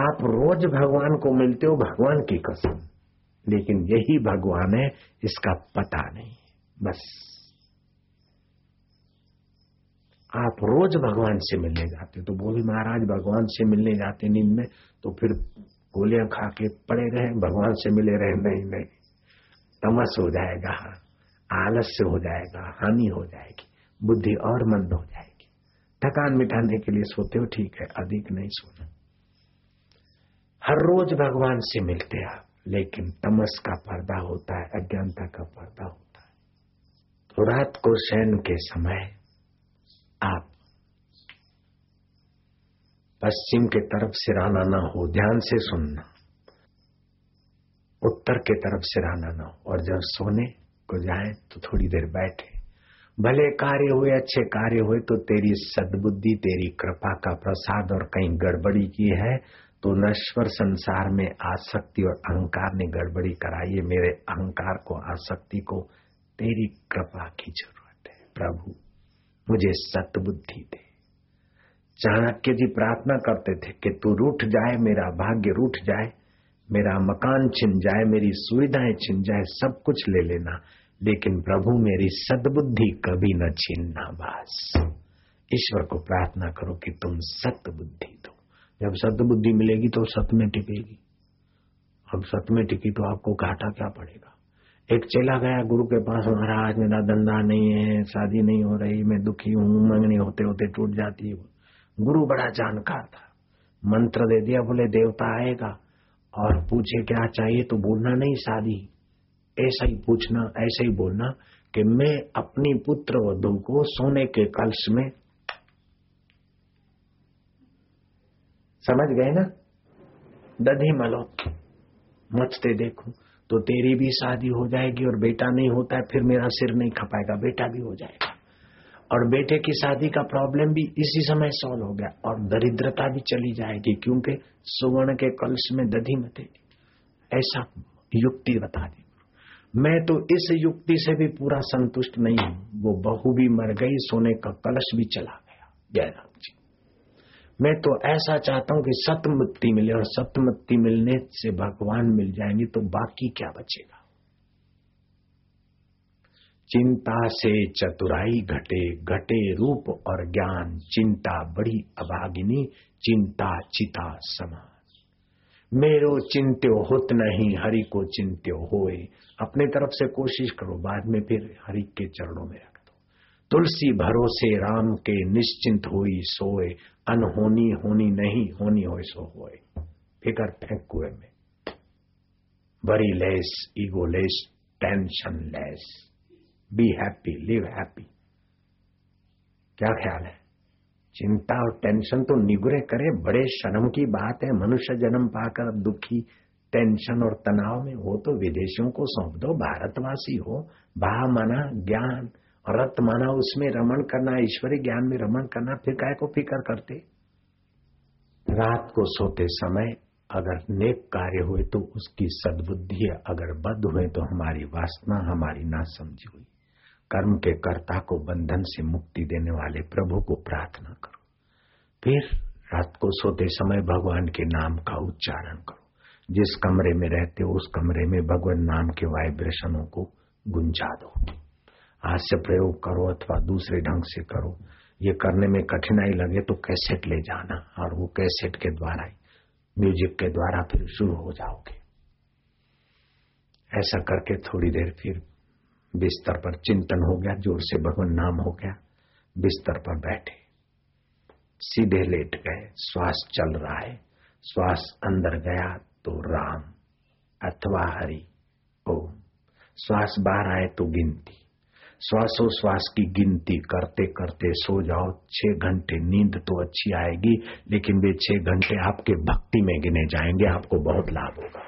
आप रोज भगवान को मिलते हो भगवान की कसम, लेकिन यही भगवान है, इसका पता नहीं, बस। आप रोज भगवान से मिलने जाते तो बोले, महाराज, भगवान से मिलने जाते नींद में तो फिर गोलियाँ खा के पड़े रहे, भगवान से मिले रहे। नहीं नहीं, तमस हो जाएगा। आलस्य हो जाएगा, हानि हो जाएगी, बुद्धि और मंद हो जाएगी। थकान मिटाने के लिए सोते हो ठीक है, अधिक नहीं सोना। हर रोज भगवान से मिलते आप, लेकिन तमस का पर्दा होता है, अज्ञानता का पर्दा होता है। तो रात को शयन के समय आप पश्चिम के तरफ़ सिराना ना हो, ध्यान से सुनना। उत्तर के तरफ़ सिराना ना हो, और जब सोने को जाए तो थोड़ी देर बैठे। भले कार्य हुए, अच्छे कार्य हुए तो तेरी सद्बुद्धि, तेरी कृपा का प्रसाद और कहीं गड़बड़ी की है तो नश्वर संसार में आसक्ति और अहंकार ने गड़बड़ी कराई है। मेरे अहंकार को, आसक्ति को तेरी कृपा की ज़रूरत है। प्रभु, मुझे सतबुद्धि दे। चाणक्य जी प्रार्थना करते थे कि तू रूठ जाए, मेरा भाग्य रूठ जाए। मेरा मकान छिन जाए, मेरी सुविधाएँ छिन जाए, सब कुछ ले लेना। लेकिन प्रभु, मेरी सदबुद्धि कभी न छीनना बस ईश्वर को प्रार्थना करो कि तुम सत बुद्धि दो। जब सत बुद्धि मिलेगी तो सत में टिकेगी। अब सत में टिकी तो आपको घाटा क्या पड़ेगा? एक चला गया गुरु के पास महाराज, मेरा धंधा नहीं है, शादी नहीं हो रही, मैं दुखी हूँ मंगनी होते होते टूट जाती है। गुरु बड़ा जानकार था। मंत्र दे दिया, बोले, देवता आएगा। और पूछे, क्या चाहिए? तो बोलना नहीं, शादी। ऐसा ही पूछना, ऐसा ही बोलना कि मैं अपनी पुत्र वधु को सोने के कलश में समझ गए ना? दधी मलो, मचते देखो तो तेरी भी शादी हो जाएगी और बेटा नहीं होता है, फिर मेरा सिर नहीं खपाएगा, बेटा भी हो जाएगा। और बेटे की शादी का प्रॉब्लम भी इसी समय सॉल्व हो गया और दरिद्रता भी चली जाएगी, क्योंकि सुवर्ण के कलश में दधी मते ऐसा युक्ति बता दी। मैं तो इस युक्ति से भी पूरा संतुष्ट नहीं हूँ। वो बहू भी मर गई, सोने का कलश भी चला गया। जयराम जी। मैं तो ऐसा चाहता हूँ कि सतमत्ति मिले और सतमुक्ति मिलने से भगवान मिल जाएँगे तो बाकी क्या बचेगा? चिंता से चतुराई घटे घटे रूप और ज्ञान। चिंता बड़ी अभागिनी, चिंता चिता समान। मेरो चिंत्यो होत नहीं, हरि को चिंत्यो होए। अपने तरफ़ से कोशिश करो, बाद में फिर हरि के चरणों में रख दो। तुलसी भरोसे राम के निश्चिंत हुई सोए। अनहोनी होनी नहीं, होनी हो सो होए। फिकर फेंक कुएँ में। Worry less, ego less, tension less. Be happy live happy क्या ख्याल है? चिंता और टेंशन तो निगुरे करे, बड़े शर्म की बात है। मनुष्य जन्म पाकर अब दुखी टेंशन और तनाव में हो तो विदेशियों को सौंप दो, भारतवासी हो। भा माना ज्ञान रत माना उसमें रमण करना ईश्वरी ज्ञान में रमण करना, फिर काय को फिकर करते? रात को सोते समय अगर नेक कार्य हुए तो उसकी सद्बुद्धि अगर बद हुए तो हमारी वासना हमारी ना समझी हुई। कर्म के कर्ता को बंधन से मुक्ति देने वाले प्रभु को प्रार्थना करो। फिर रात को सोते समय भगवान के नाम का उच्चारण करो। जिस कमरे में रहते हो, उस कमरे में भगवान नाम के वाइब्रेशनों को गुंजा दो। हास्य प्रयोग करो अथवा दूसरे ढंग से करो। ये करने में कठिनाई लगे तो कैसेट ले जाना और वो कैसेट के द्वारा ही, म्यूज़िक के द्वारा फिर शुरू हो जाओगे। ऐसा करके थोड़ी देर फिर बिस्तर पर चिंतन हो गया, ज़ोर से भगवान नाम हो गया, बिस्तर पर बैठे। सीधे लेट गए, श्वास चल रहा है, श्वास अंदर गया तो राम, अथवा हरि, ओम। श्वास बाहर आए तो गिनती। श्वासो श्वास की गिनती करते करते सो जाओ, छह घंटे नींद तो अच्छी आएगी, लेकिन वे छह घंटे आपके भक्ति में गिने जाएँगे, आपको बहुत लाभ होगा।